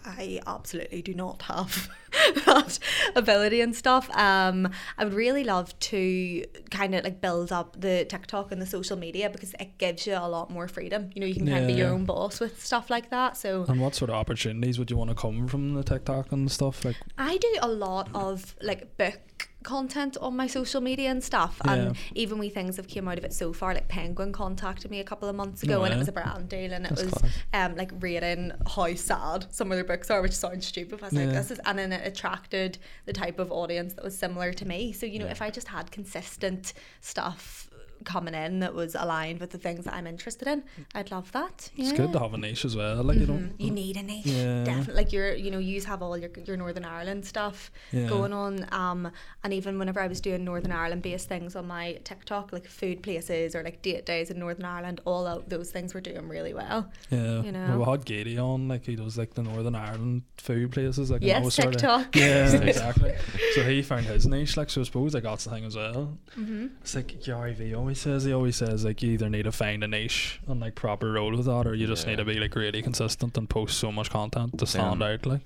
I absolutely do not have [laughs] [laughs] that ability and stuff. Um, I would really love to kind of like build up the TikTok and the social media because it gives you a lot more freedom. You know, you can kind of be your own boss with stuff like that. So. and what sort of opportunities would you want to come from the TikTok and stuff? Like, I do a lot of like book content on my social media and stuff and even we things have came out of it so far like penguin contacted me a couple of months ago and it was a brand deal and it That's was um like reading how sad some of their books are which sounds stupid but I was like Yeah. this is and then it attracted the type of audience that was similar to me. So you know if I just had consistent stuff coming in that was aligned with the things that I'm interested in I'd love that it's good to have a niche as well. Like, you Mhm. know, You need a niche, Yeah. definitely. Like you're, you know, you have all your your Northern Ireland stuff Yeah. going on. Um, and even whenever I was doing Northern Ireland based things on my TikTok, like food places or like date days in Northern Ireland, all of those things were doing really well. Yeah, you know. we had Gady on, like he does like the Northern Ireland food places, like Yes, was sort of- TikTok. [laughs] yeah, [laughs] exactly. So he found his niche, like so. I suppose like that's the thing as well. Mm-hmm. It's like Gary V always says. He always says like you either need to find a niche and like proper roll with that, or you just Yeah. need to be like really consistent and post so much content to stand Yeah. out. Like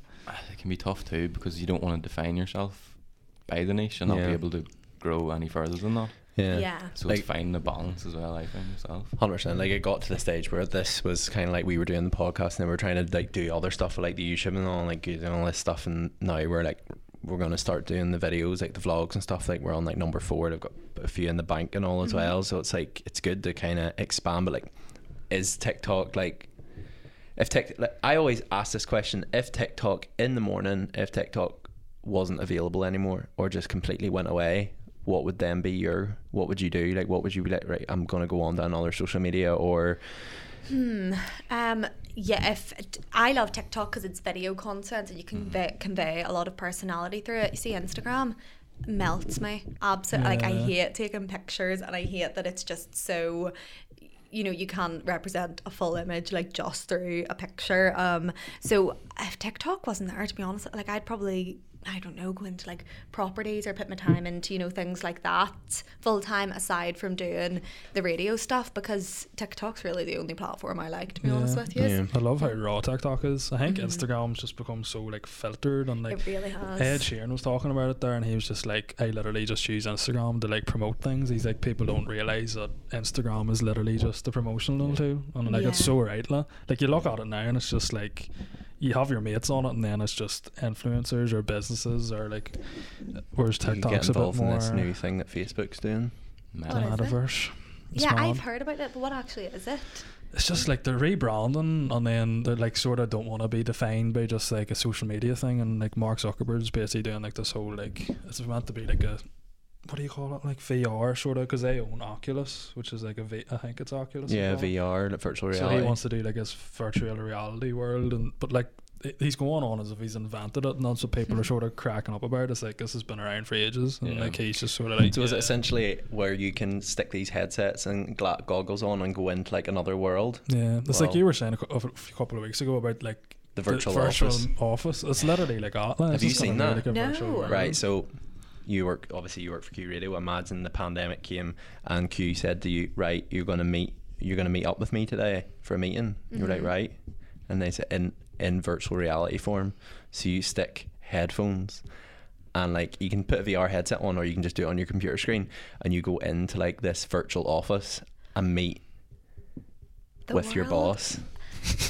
It can be tough too because you don't want to define yourself by the niche and not be able to grow any further than that. Yeah. Yeah. So Like- it's finding the balance as well. I think myself. Hundred percent. Like it got to the stage where this was kind of like we were doing the podcast and then we are trying to like do other stuff like the YouTube and all like doing all this stuff and now we're like we're gonna start doing the videos like the vlogs and stuff like we're on like number four. I've got a few in the bank and all as well. So it's like it's good to kind of expand. But like, is TikTok like? If Tik, like, I always ask this question: If TikTok in the morning, if TikTok wasn't available anymore or just completely went away, what would then be your? What would you do? Like, what would you be like? Right, I'm gonna go on to another social media, or Hmm. Um, yeah, if I love TikTok because it's video content and you can convey, convey a lot of personality through it. You see, Instagram melts me absolutely. Like I hate taking pictures and I hate that it's just so. You know, you can't represent a full image like just through a picture. Um, so if TikTok wasn't there, to be honest, like I'd probably I don't know, go into like properties or put my time into, you know, things like that full time aside from doing the radio stuff because TikTok's really the only platform I like, to be honest with you. Yeah. I love how raw TikTok is. I think mm-hmm. Instagram's just become so like filtered and like it really has. Ed Sheeran was talking about it there, and he was just like, "I literally just use Instagram to like promote things." He's like, "People don't realize that Instagram is literally just a promotional tool," and like it's so right, la. like you look at it now, and it's just like you have your mates on it, and then it's just influencers or businesses or like, where's you get TikTok's a bit involved in this new thing that Facebook's doing. Mad. What is it? metaverse. Yeah, mad. I've heard about it, but what actually is it? It's just like they're rebranding, and then they like sort of don't want to be defined by just like a social media thing, and like Mark Zuckerberg's basically doing like this whole like it's meant to be like a what do you call it like VR sort of because they own Oculus, which is like a V I think it's Oculus. Yeah. VR, like virtual So reality. he wants to do like his virtual reality world, and but like he's going on as if he's invented it, and that's what people are hmm. sort of cracking up about. It's like this has been around for ages, and Yeah. like he's just sort of like. so is it essentially where you can stick these headsets and gla- goggles on and go into like another world? Yeah, it's like you were saying a cou- of a f- couple of weeks ago about like The virtual office. office. It's literally like that. like, Have it's you seen be that? like a No. virtual world. Right, so you work obviously you work for Q Radio. Imagine the pandemic came and Q said to you, right, you're gonna meet you're gonna meet up with me today for a meeting. You're like, mm-hmm. right, and they said in in virtual reality form. So you stick headphones. And like you can put a VR headset on, or you can just do it on your computer screen, and you go into like this virtual office and meet The with your boss.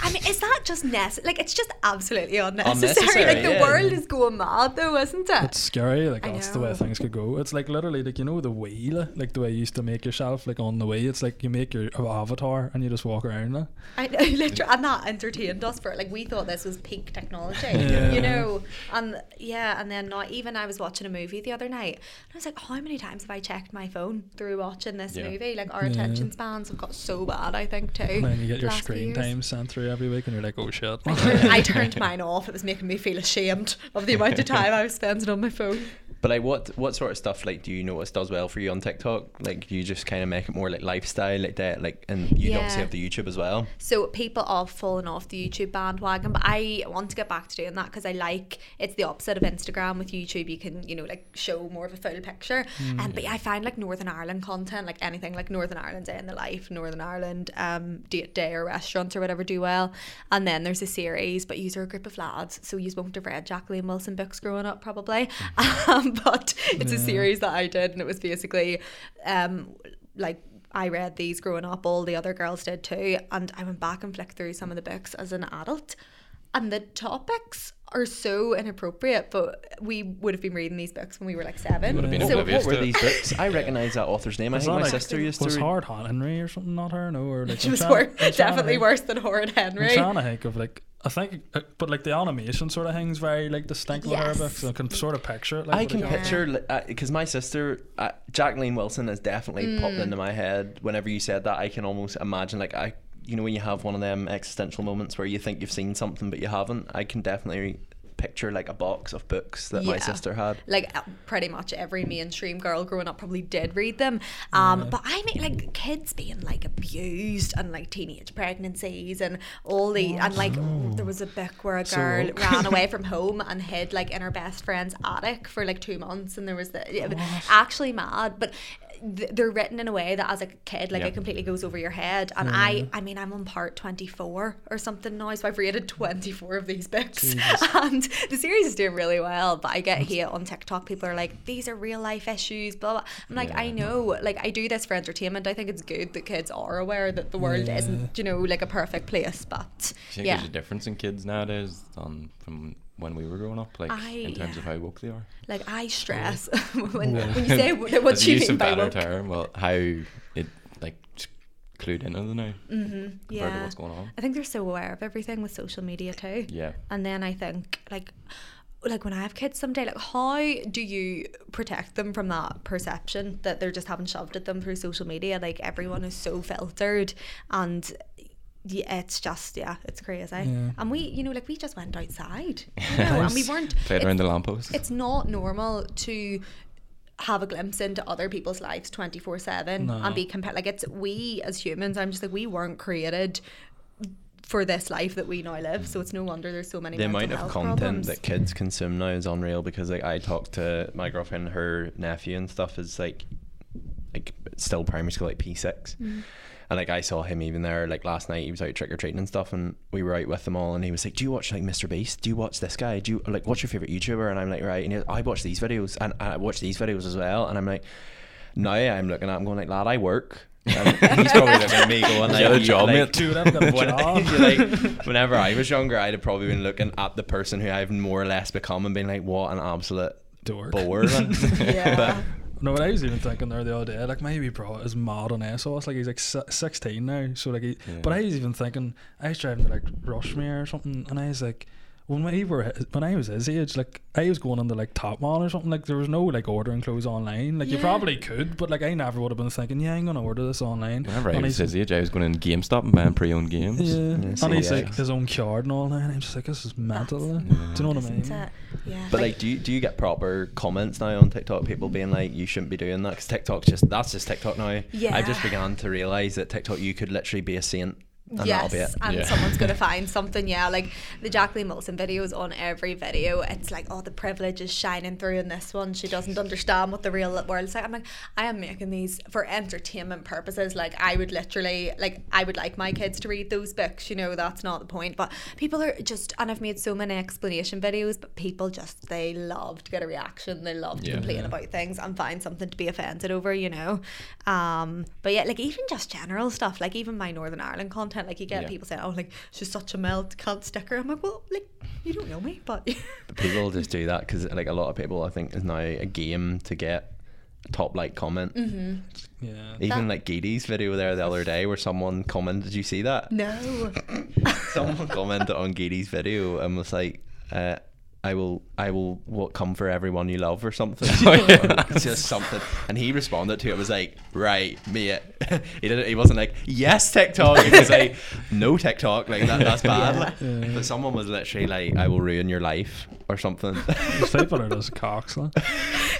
I mean, is that just necessary? Like, it's just absolutely unnecessary. Unnecessary, like, the yeah. world is going mad, though, isn't it? It's scary, like I that's the way things could go. It's like literally like you know the wheel, like the way you used to make yourself like on the way. It's like you make your avatar and you just walk around there. I know, [laughs] literally, and that entertained us for like we thought this was peak technology, [laughs] Yeah. you know. And yeah, and then not even I was watching a movie the other night, and I was like, how many times have I checked my phone through watching this Yeah. movie? Like our Yeah. attention spans have got so bad, I think too. And then you get your screen time through every week, and you're like, oh shit. I turned mine off. It was making me feel ashamed of the amount of time I was spending on my phone. But like, what what sort of stuff like do you notice does well for you on TikTok? Like, do you just kind of make it more like lifestyle, like that, like, and you obviously Yeah. have the YouTube as well. So people are falling off the YouTube bandwagon, but I want to get back to doing that because I like it's the opposite of Instagram. With YouTube, you can you know like show more of a full picture, um, but yeah, I find like Northern Ireland content, like anything like Northern Ireland Day in the Life, Northern Ireland um, date day or restaurants or whatever do well, and then there's a series, but you're a group of lads, so you won't have read Jacqueline Wilson books growing up probably, [laughs] um, [laughs] but it's a series that I did, and it was basically um, like I read these growing up, all the other girls did too, and I went back and flicked through some of the books as an adult, and the topics are so inappropriate. But we would have been reading these books when we were like seven. Would have been What, so oblivious what were these books? I recognize that author's name. I Was think my like- sister used to was read. Horrid Henry or something not her? No, or like she was trying- wor- I'm trying to definitely worse than Horrid I'm Henry. trying to think of like I think, uh, but like the animation sort of thing's very like distinct with her Yes. books. I can sort of picture it. Like, I can Yeah. picture because my sister, uh, Jacqueline Wilson, has definitely popped Mm. into my head. Whenever you said that, I can almost imagine like I, you know, when you have one of them existential moments where you think you've seen something but you haven't. I can definitely picture like a box of books that my sister had. like uh, pretty much every mainstream girl growing up probably did read them um but i mean like kids being like abused and like teenage pregnancies and all the and like there was a book where a girl woke. [laughs] ran away from home and hid like in her best friend's attic for like two months and there was the it was actually mad but th- they're written in a way that as a kid, like Yep. it completely goes over your head. And I, I mean, I'm on part 24 or something now, so I've rated 24 of these books, [laughs] and the series is doing really well. But I get hate on TikTok. People are like, "These are real life issues." Blah. blah. I'm like, I know. Like, I do this for entertainment. I think it's good that kids are aware that the world Yeah. isn't, you know, like a perfect place. But Do you think yeah, there's a difference in kids nowadays on from when we were growing up, like in terms of how woke they are? like I stress [laughs] when, Yeah. when you say [laughs] what, what As you a use mean by woke. term, well, how it like s- clued into the now mm-hmm. compared to Yeah. what's going on. I think they're so aware of everything with social media too. Yeah. And then I think like like when I have kids someday, like how do you protect them from that perception that they're just having shoved at them through social media? Like everyone is so filtered and yeah, it's just yeah, it's crazy. Yeah. And we, you know, like we just went outside, [laughs] you know, and we weren't. Played around the lamppost. it's not normal to have a glimpse into other people's lives 24 7 and be compared like it's we as humans i'm just like we weren't created for this life that we now live so it's no wonder there's so many the amount of content problems. that kids consume now is unreal because like I talked to my girlfriend, her nephew and stuff is like like still primary school, like P six. Mm. And like I saw him even there like last night he was out trick or treating and stuff and we were out with them all and he was like, Do you watch like Mr. Beast? Do you watch this guy? Do you like what's your favourite YouTuber? And I'm like, Right and he, I watch these videos and I watch these videos as well and I'm like now I'm looking at him going like, lad, I work. And he's probably looking at me going [laughs] like, You got "You- job, like, mate." [laughs] Dude, I've got a job. like, whenever I was younger, I'd have probably been looking at the person who I've more or less become and been like, what an absolute Dork. bore. like. [laughs] yeah No, what I was even thinking there the other day, like maybe bro is mad on ASOS. Like he's like 16 now, so like he. Yeah. But I was even thinking, I was driving to like Rushmere or something, and I was like, when we were when I was his age, like I was going into like Topman or something. Like there was no like ordering clothes online. Like you probably could, but like I never would have been thinking, yeah, I'm gonna order this online. Whenever I was his age, I was going in GameStop and buying pre-owned games. Yeah, Yeah, and see, he's yeah. like his own card and all that. And I'm just like, this is mental. like. Do you know what I mean? Isn't it? yeah But like, do you do you get proper comments now on TikTok? People being like, "You shouldn't be doing that," because TikTok's just that's just TikTok now. Yeah. I Yeah. just began to realize that TikTok, you could literally be a saint, and yes, that'll be it. and Yeah. someone's gonna [laughs] find something. Yeah, like the Jacqueline Wilson videos on every video. It's like, oh, the privilege is shining through in this one. She doesn't understand what the real world's like. I'm like, I am making these for entertainment purposes. Like, I would literally, like, I would like my kids to read those books. You know, that's not the point. But people are just, and I've made so many explanation videos, but people just they love to get a reaction. They love to Yeah. complain about things and find something to be offended over. You know, um, but yeah, like even just general stuff, like even my Northern Ireland content, like you get Yeah. people saying, "Oh, like she's such a melt, can't stick her." I'm like, well, like you don't know me, but [laughs] But people just do that because like a lot of people, I think, is now a game to get top like comment. Mm-hmm. Yeah. Even That- like Giddy's video there the other day, where someone commented. Did you see that? no, [laughs] someone commented on Giddy's video and was like, uh, "I will, I will, what come for everyone you love or something." [laughs] It's [laughs] just something, and he responded to it was like, "Right, mate." [laughs] he didn't. He wasn't like, "Yes, TikTok." He was like, "No TikTok." Like that, that's bad. Like, Yeah. But someone was literally like, "I will ruin your life" or something. There's people are just cocks. Like.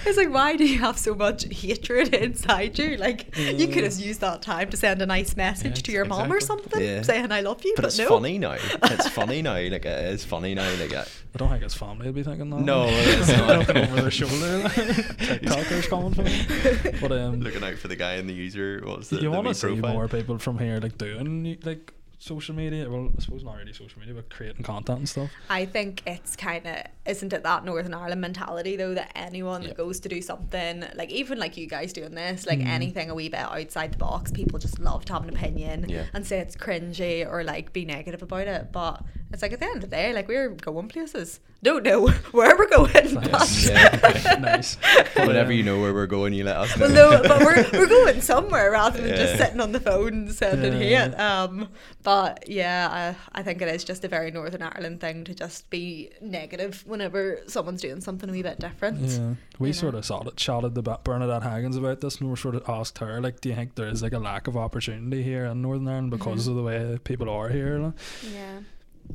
it's like why do you have so much hatred inside you? Like you could have used that time to send a nice message Yeah, to your mom or something, Yeah. saying "I love you," but but, it's no. funny now. It's funny now. Like it is funny now. Like it. I don't think his family would be thinking that. No, [laughs] it's not. looking over their shoulder. like, TikTokers coming for me. But um, Looking out for the guy in the user. What's the, you want to see profile? more people from here like doing like social media. Well, I suppose not really social media, but creating content and stuff. I think it's kind of isn't it that Northern Ireland mentality though that anyone Yeah. that goes to do something like even like you guys doing this like Mm. anything a wee bit outside the box people just love to have an opinion Yeah. and say it's cringy or like be negative about it but it's like at the end of the day like we're going places don't know [laughs] where we're going [laughs] Nice. but, Yeah. nice. Whenever you know where we're going, you let us know. well, no, [laughs] but we're, we're going somewhere rather than just sitting on the phone sending Yeah. hate. Um, but yeah, I, I think it is just a very Northern Ireland thing to just be negative whenever someone's doing something a wee bit different. Yeah, we You sort know? of saw it, chatted about Bernadette Haggins about this, and we sort of asked her, like, do you think there is like a lack of opportunity here in Northern Ireland because Mhm. of the way people are here? Like? Yeah.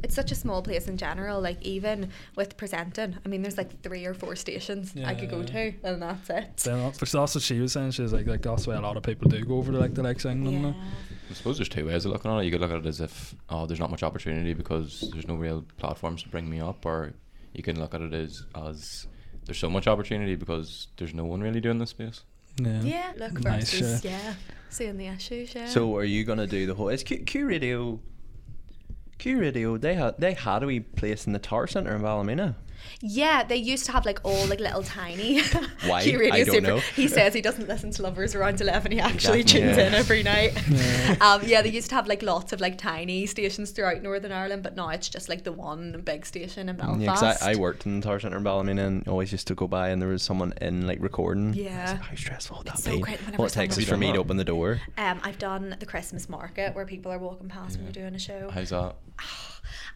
It's such a small place in general. Like even with presenting, I mean, there's like three or four stations I could go to, and that's it. Then that's, but that's what she was saying. She was like, like that's why a lot of people do go over to like the likes of England. Yeah. I suppose there's two ways of looking at it. You could look at it as if, oh, there's not much opportunity because there's no real platforms to bring me up, or you can look at it as, as there's so much opportunity because there's no one really doing this space. Yeah. Yeah, look Nice, versus yeah, seeing the issues. Yeah. So are you gonna do the whole? Is Q, Q Radio? Q Radio. They had they had a wee place in the Tower Centre in Ballymena. Yeah, they used to have like all like little tiny. [laughs] Why? Q Radio I don't Super. know. He [laughs] says he doesn't listen to Lovers around eleven. He actually tunes yeah. in every night. [laughs] Yeah. um, yeah, they used to have like lots of like tiny stations throughout Northern Ireland, but now it's just like the one big station in Belfast. Yeah, 'cause I, I worked in the Tower Centre in Ballymena and always used to go by and there was someone in like recording. I was Yeah. like, How stressful would that It's so be? great whenever What takes someone- is for me to open the door. Um, I've done the Christmas market where people are walking past when Yeah. you're doing a show. How's that?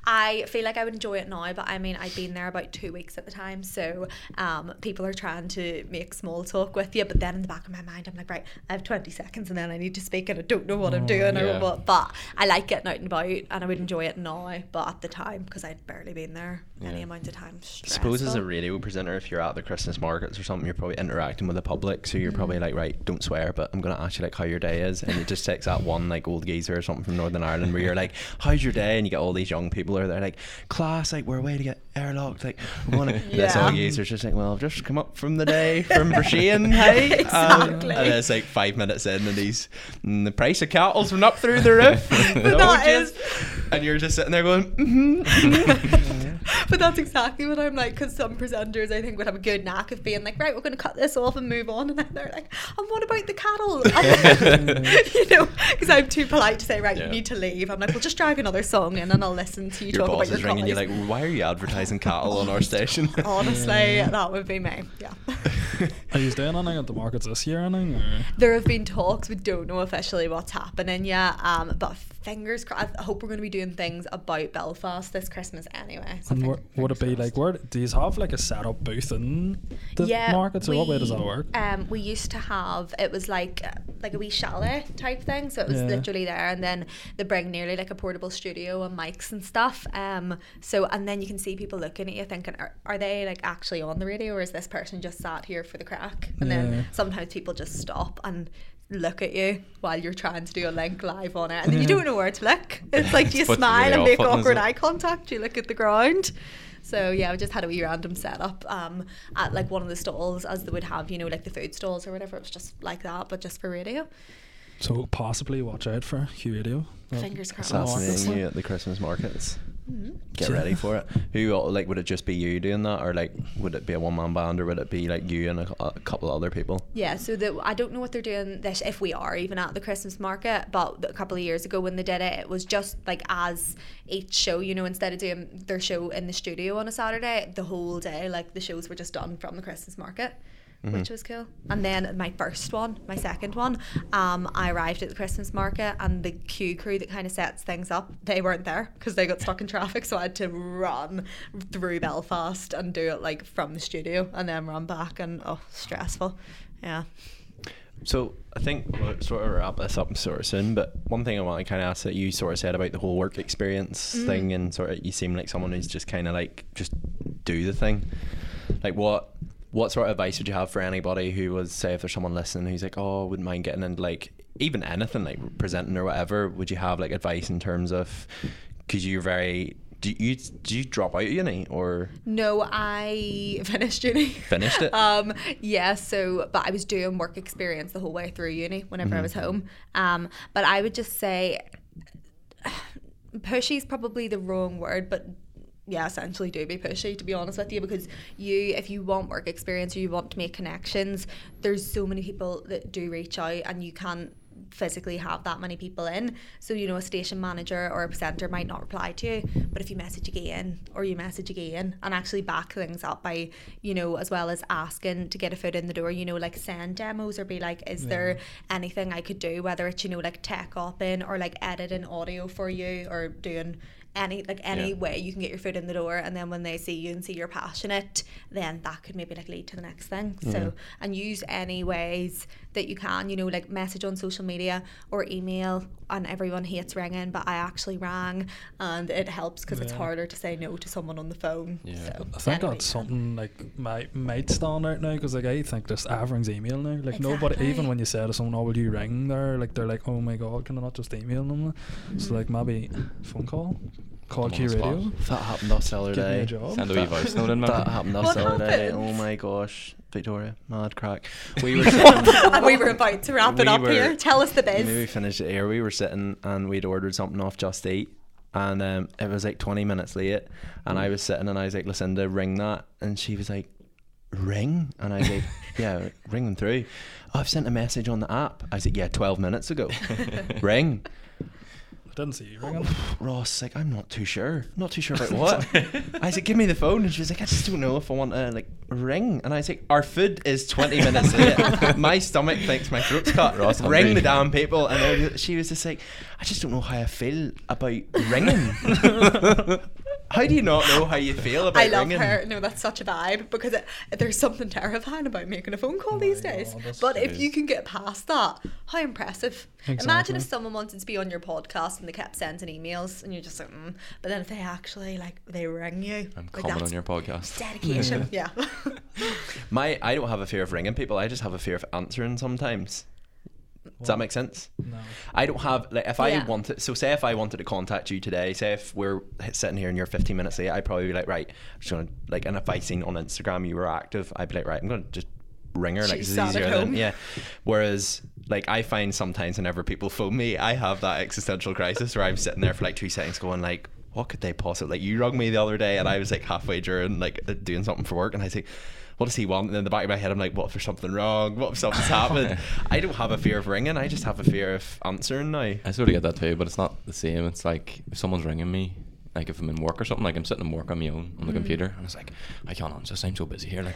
I feel like I would enjoy it now, but I mean, I'd been there about two weeks at the time, so um, people are trying to make small talk with you. But then in the back of my mind, I'm like, right, I have 20 seconds, and then I need to speak, and I don't know what I'm Oh, doing or what. But I like getting out and about, and I would enjoy it now. But at the time, because I'd barely been there any amount of time, I suppose as a radio presenter, if you're at the Christmas markets or something, you're probably interacting with the public. So you're Mm. probably like, right, don't swear, but I'm going to ask you like how your day is. And it just takes that one like old geezer or something from Northern Ireland where you're like, [laughs] how's your day? And you get all these young people who are there like, class, like we're away to get airlocked. Like, we want to. This Yeah. old geezer's just like, well, I've just come up from the day from Broughshane. [laughs] Hey. Um, Exactly. and it's like five minutes in and he's, and the price of cattle's went up through the roof. [laughs] But that just- is- And you're just sitting there going, mm-hmm. [laughs] but that's exactly what I'm like because some presenters I think would have a good knack of being like, right, we're going to cut this off and move on, and then they're like, and what about the cattle? you know, because I'm too polite to say, right, Yeah. you need to leave. I'm like, well, just drag another song in, and I'll listen to you your talk boss about your is ringing you colours. like, why are you advertising cattle on our [laughs] station? [laughs] Honestly, that would be me. Yeah. Are you doing anything at the markets this year? Anything? Or? there have been talks. We don't know officially what's happening yet. Um, but fingers crossed. I hope we're going to be doing things about Belfast this Christmas anyway. So And where, would it be fingers like? crossed. Where do you have like a set up booth in the markets, or what way does that work? Um, we used to have it was like like a wee chalet type thing, so it was Yeah. literally there, and then they bring nearly like a portable studio and mics and stuff. Um, so and then you can see people looking at you thinking, are, are they like actually on the radio, or is this person just sat here for the crack? And Yeah. then sometimes people just stop and look at you while you're trying to do a link live on it and then you don't know where to look it's like do you What's smile and make awkward eye contact Do you look at the ground so yeah, we just had a wee random setup um, at like one of the stalls, as they would have, you know, like the food stalls or whatever. It was just like that, but just for radio. So possibly watch out for Q Radio. That- Fingers crossed. Assassinating you at the Christmas markets. Mhm. Get ready for it. [laughs] Who like would it just be you doing that, or like would it be a one man band, or would it be like you and a, a couple other people? Yeah, so the, I don't know what they're doing this if we are even at the Christmas market, but a couple of years ago when they did it, it was just like as each show, you know, instead of doing their show in the studio on a Saturday, the whole day, like the shows were just done from the Christmas market. Which was cool. And then my first one, my second one, um, I arrived at the Christmas market and the queue crew that kind of sets things up, they weren't there because they got stuck in traffic. So I had to run through Belfast and do it like from the studio and then run back and oh, stressful. Yeah. So I think we'll sort of wrap this up sort of soon. But one thing I want to kind of ask that you sort of said about the whole work experience Mm. thing, and sort of you seem like someone who's just kind of like just do the thing. Like what what sort of advice would you have for anybody who was say if there's someone listening who's like, oh, wouldn't mind getting into like even anything like presenting or whatever? Would you have like advice in terms of because you're very do you do you drop out of uni or No, I [laughs] finished uni. Finished it? um, yeah. So, but I was doing work experience the whole way through uni. Whenever I Mm-hmm. was home, um, but I would just say, [sighs] pushy is probably the wrong word, but yeah, essentially do be pushy to be honest with you because you if you want work experience or you want to make connections, there's so many people that do reach out and you can't physically have that many people in. So, you know, a station manager or a presenter might not reply to you, but if you message again or you message again and actually back things up by, you know, as well as asking to get a foot in the door, you know, like send demos or be like, is there anything I could do, whether it's, you know, like tech op in or like editing audio for you or doing any like any Yeah. way you can get your foot in the door and then when they see you and see you're passionate then that could maybe like lead to the next thing so mm-hmm. and use any ways that you can you know like message on social media or email and everyone hates ringing but I actually rang and it helps because it's harder to say no to someone on the phone Yeah. so I think any way that's something like might might stand out now because like I think just everyone's email now. Like nobody, even when you say to someone, "Oh, will you ring?" There, like they're like, "Oh my god, can I not just email them?" So mm-hmm. like maybe phone call. Called I'm Q on the spot. Radio. That happened to us the other Give me a day. job. Send a voice note in, man. That happened to us What the other day. happened? Oh my gosh, Victoria, mad crack. We [laughs] were sitting, and we were about to wrap it We up were- here. Tell us the biz. maybe we finished it here. We were sitting and we'd ordered something off Just Eat. And um, it was like 20 minutes late. And I was sitting and I was like, Lucinda, ring that. And she was like, ring? And I was like, [laughs] yeah, ring them through. Oh, I've sent a message on the app. I was like, yeah, 12 minutes ago. [laughs] ring. I didn't see you ringing. Oh, Ross, like, I'm not too sure. Not too sure about [laughs] what. I said, give me the phone. And she was like, I just don't know if I want to, like, ring. And I was like, our food is 20 minutes late. [laughs] my stomach thinks my throat's cut. Ross ring hungry. the damn people. And they she was just like, I just don't know how I feel about ringing. [laughs] how do you not know how you feel about it? I love ringing? her. No, that's such a vibe because it, there's something terrifying about making a phone call these days. God, but if you can get past that, how impressive! Imagine if someone wanted to be on your podcast and they kept sending emails and you're just like, mm. but then if they actually like they ring you, I'm like, coming on your podcast. dedication. [laughs] yeah. My, I don't have a fear of ringing people. I just have a fear of answering sometimes. Does that make sense? No. I don't have like if I wanted so say if I wanted to contact you today, say if we're sitting here and you're 15 minutes late, I'd probably be like, right, I'm just gonna like, and if I seen on Instagram you were active, I'd be like, right, I'm gonna just ring her like She's it's sat easier than yeah. Whereas like I find sometimes whenever people phone me, I have that existential crisis where I'm sitting there for like two seconds going like. What could they possibly like? You rung me the other day, and I was like halfway during like uh, doing something for work, and I was like, "What does he want?" And in the back of my head, I'm like, "What if there's something wrong? What if something's [laughs] happened?" I don't have a fear of ringing. I just have a fear of answering now. I sort of get that too, but it's not the same. It's like if someone's ringing me, like if I'm in work or something, like I'm sitting in work on my own on the mm. computer, and it's like I can't answer. this, I'm so busy here. Like,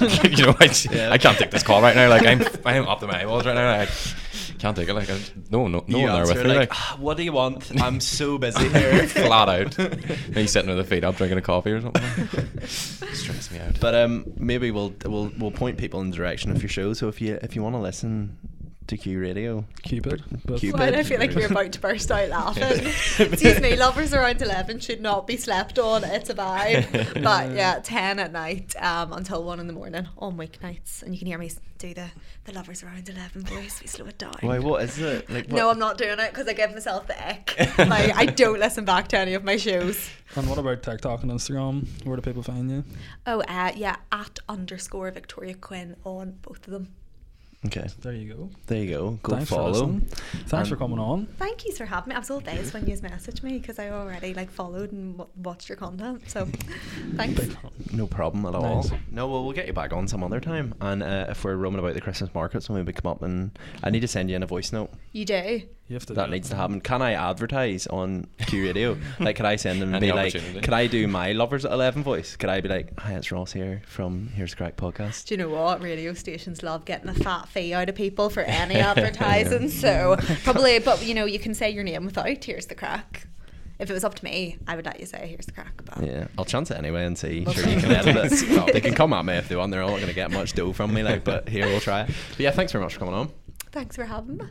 like, [laughs] [laughs] you know, I, Yeah. I can't take this call right now. Like I'm I'm up to my eyeballs right now. I can't take it. Like I, no no no You one there with me. like, Like, "Ah, what do you want? I'm so busy here. [laughs] flat out. and he's sitting with the feet up drinking a coffee or something. [laughs] Stress me out. But um, maybe we'll we'll we'll point people in the direction of your show. So if you if you want to listen to Q Radio, Cupid. But Cupid. Why do I feel like you're about to burst out laughing? [laughs] Excuse me, lovers around 11 should not be slept on. It's a vibe. But yeah, 10 at night um, until 1 in the morning on weeknights. And you can hear me do the, the lovers around 11 voice. We slow it down. why? What is it? Like No, I'm not doing it because I give myself the ick. [laughs] like, I don't listen back to any of my shows. And what about TikTok and Instagram? Where do people find you? Oh, uh, yeah, at underscore Victoria Quinn on both of them. Okay, There you go. there you go. Go Thanks for follow. listening. Thanks for coming on. Thank you for having me. I was all days when you messaged me because I already like followed and w- watched your content. So, [laughs] thanks. No problem at all. Nice. No, well, we'll get you back on some other time. And uh, if we're roaming about the Christmas markets, when we come up and I need to send you in a voice note. You do. You have to That needs it. to happen. Can I advertise on [laughs] Q Radio? like, could I send them and be like, opportunity. could I do my Lovers at 11 voice? Could I be like, hi, it's Ross here from Here's the Crack podcast? Do you know what? Radio stations love getting a fat fee out of people for [laughs] any advertising. So [laughs] probably, but you know, you can say your name without. Here's the crack. If it was up to me, I would let you say here's the crack. But Yeah, I'll chance it anyway and see. Sure, you can edit it. Well, they can come at me if they want. They're not going to get much dough from me, like. But here, we'll try it. But yeah, thanks very much for coming on. thanks for having me.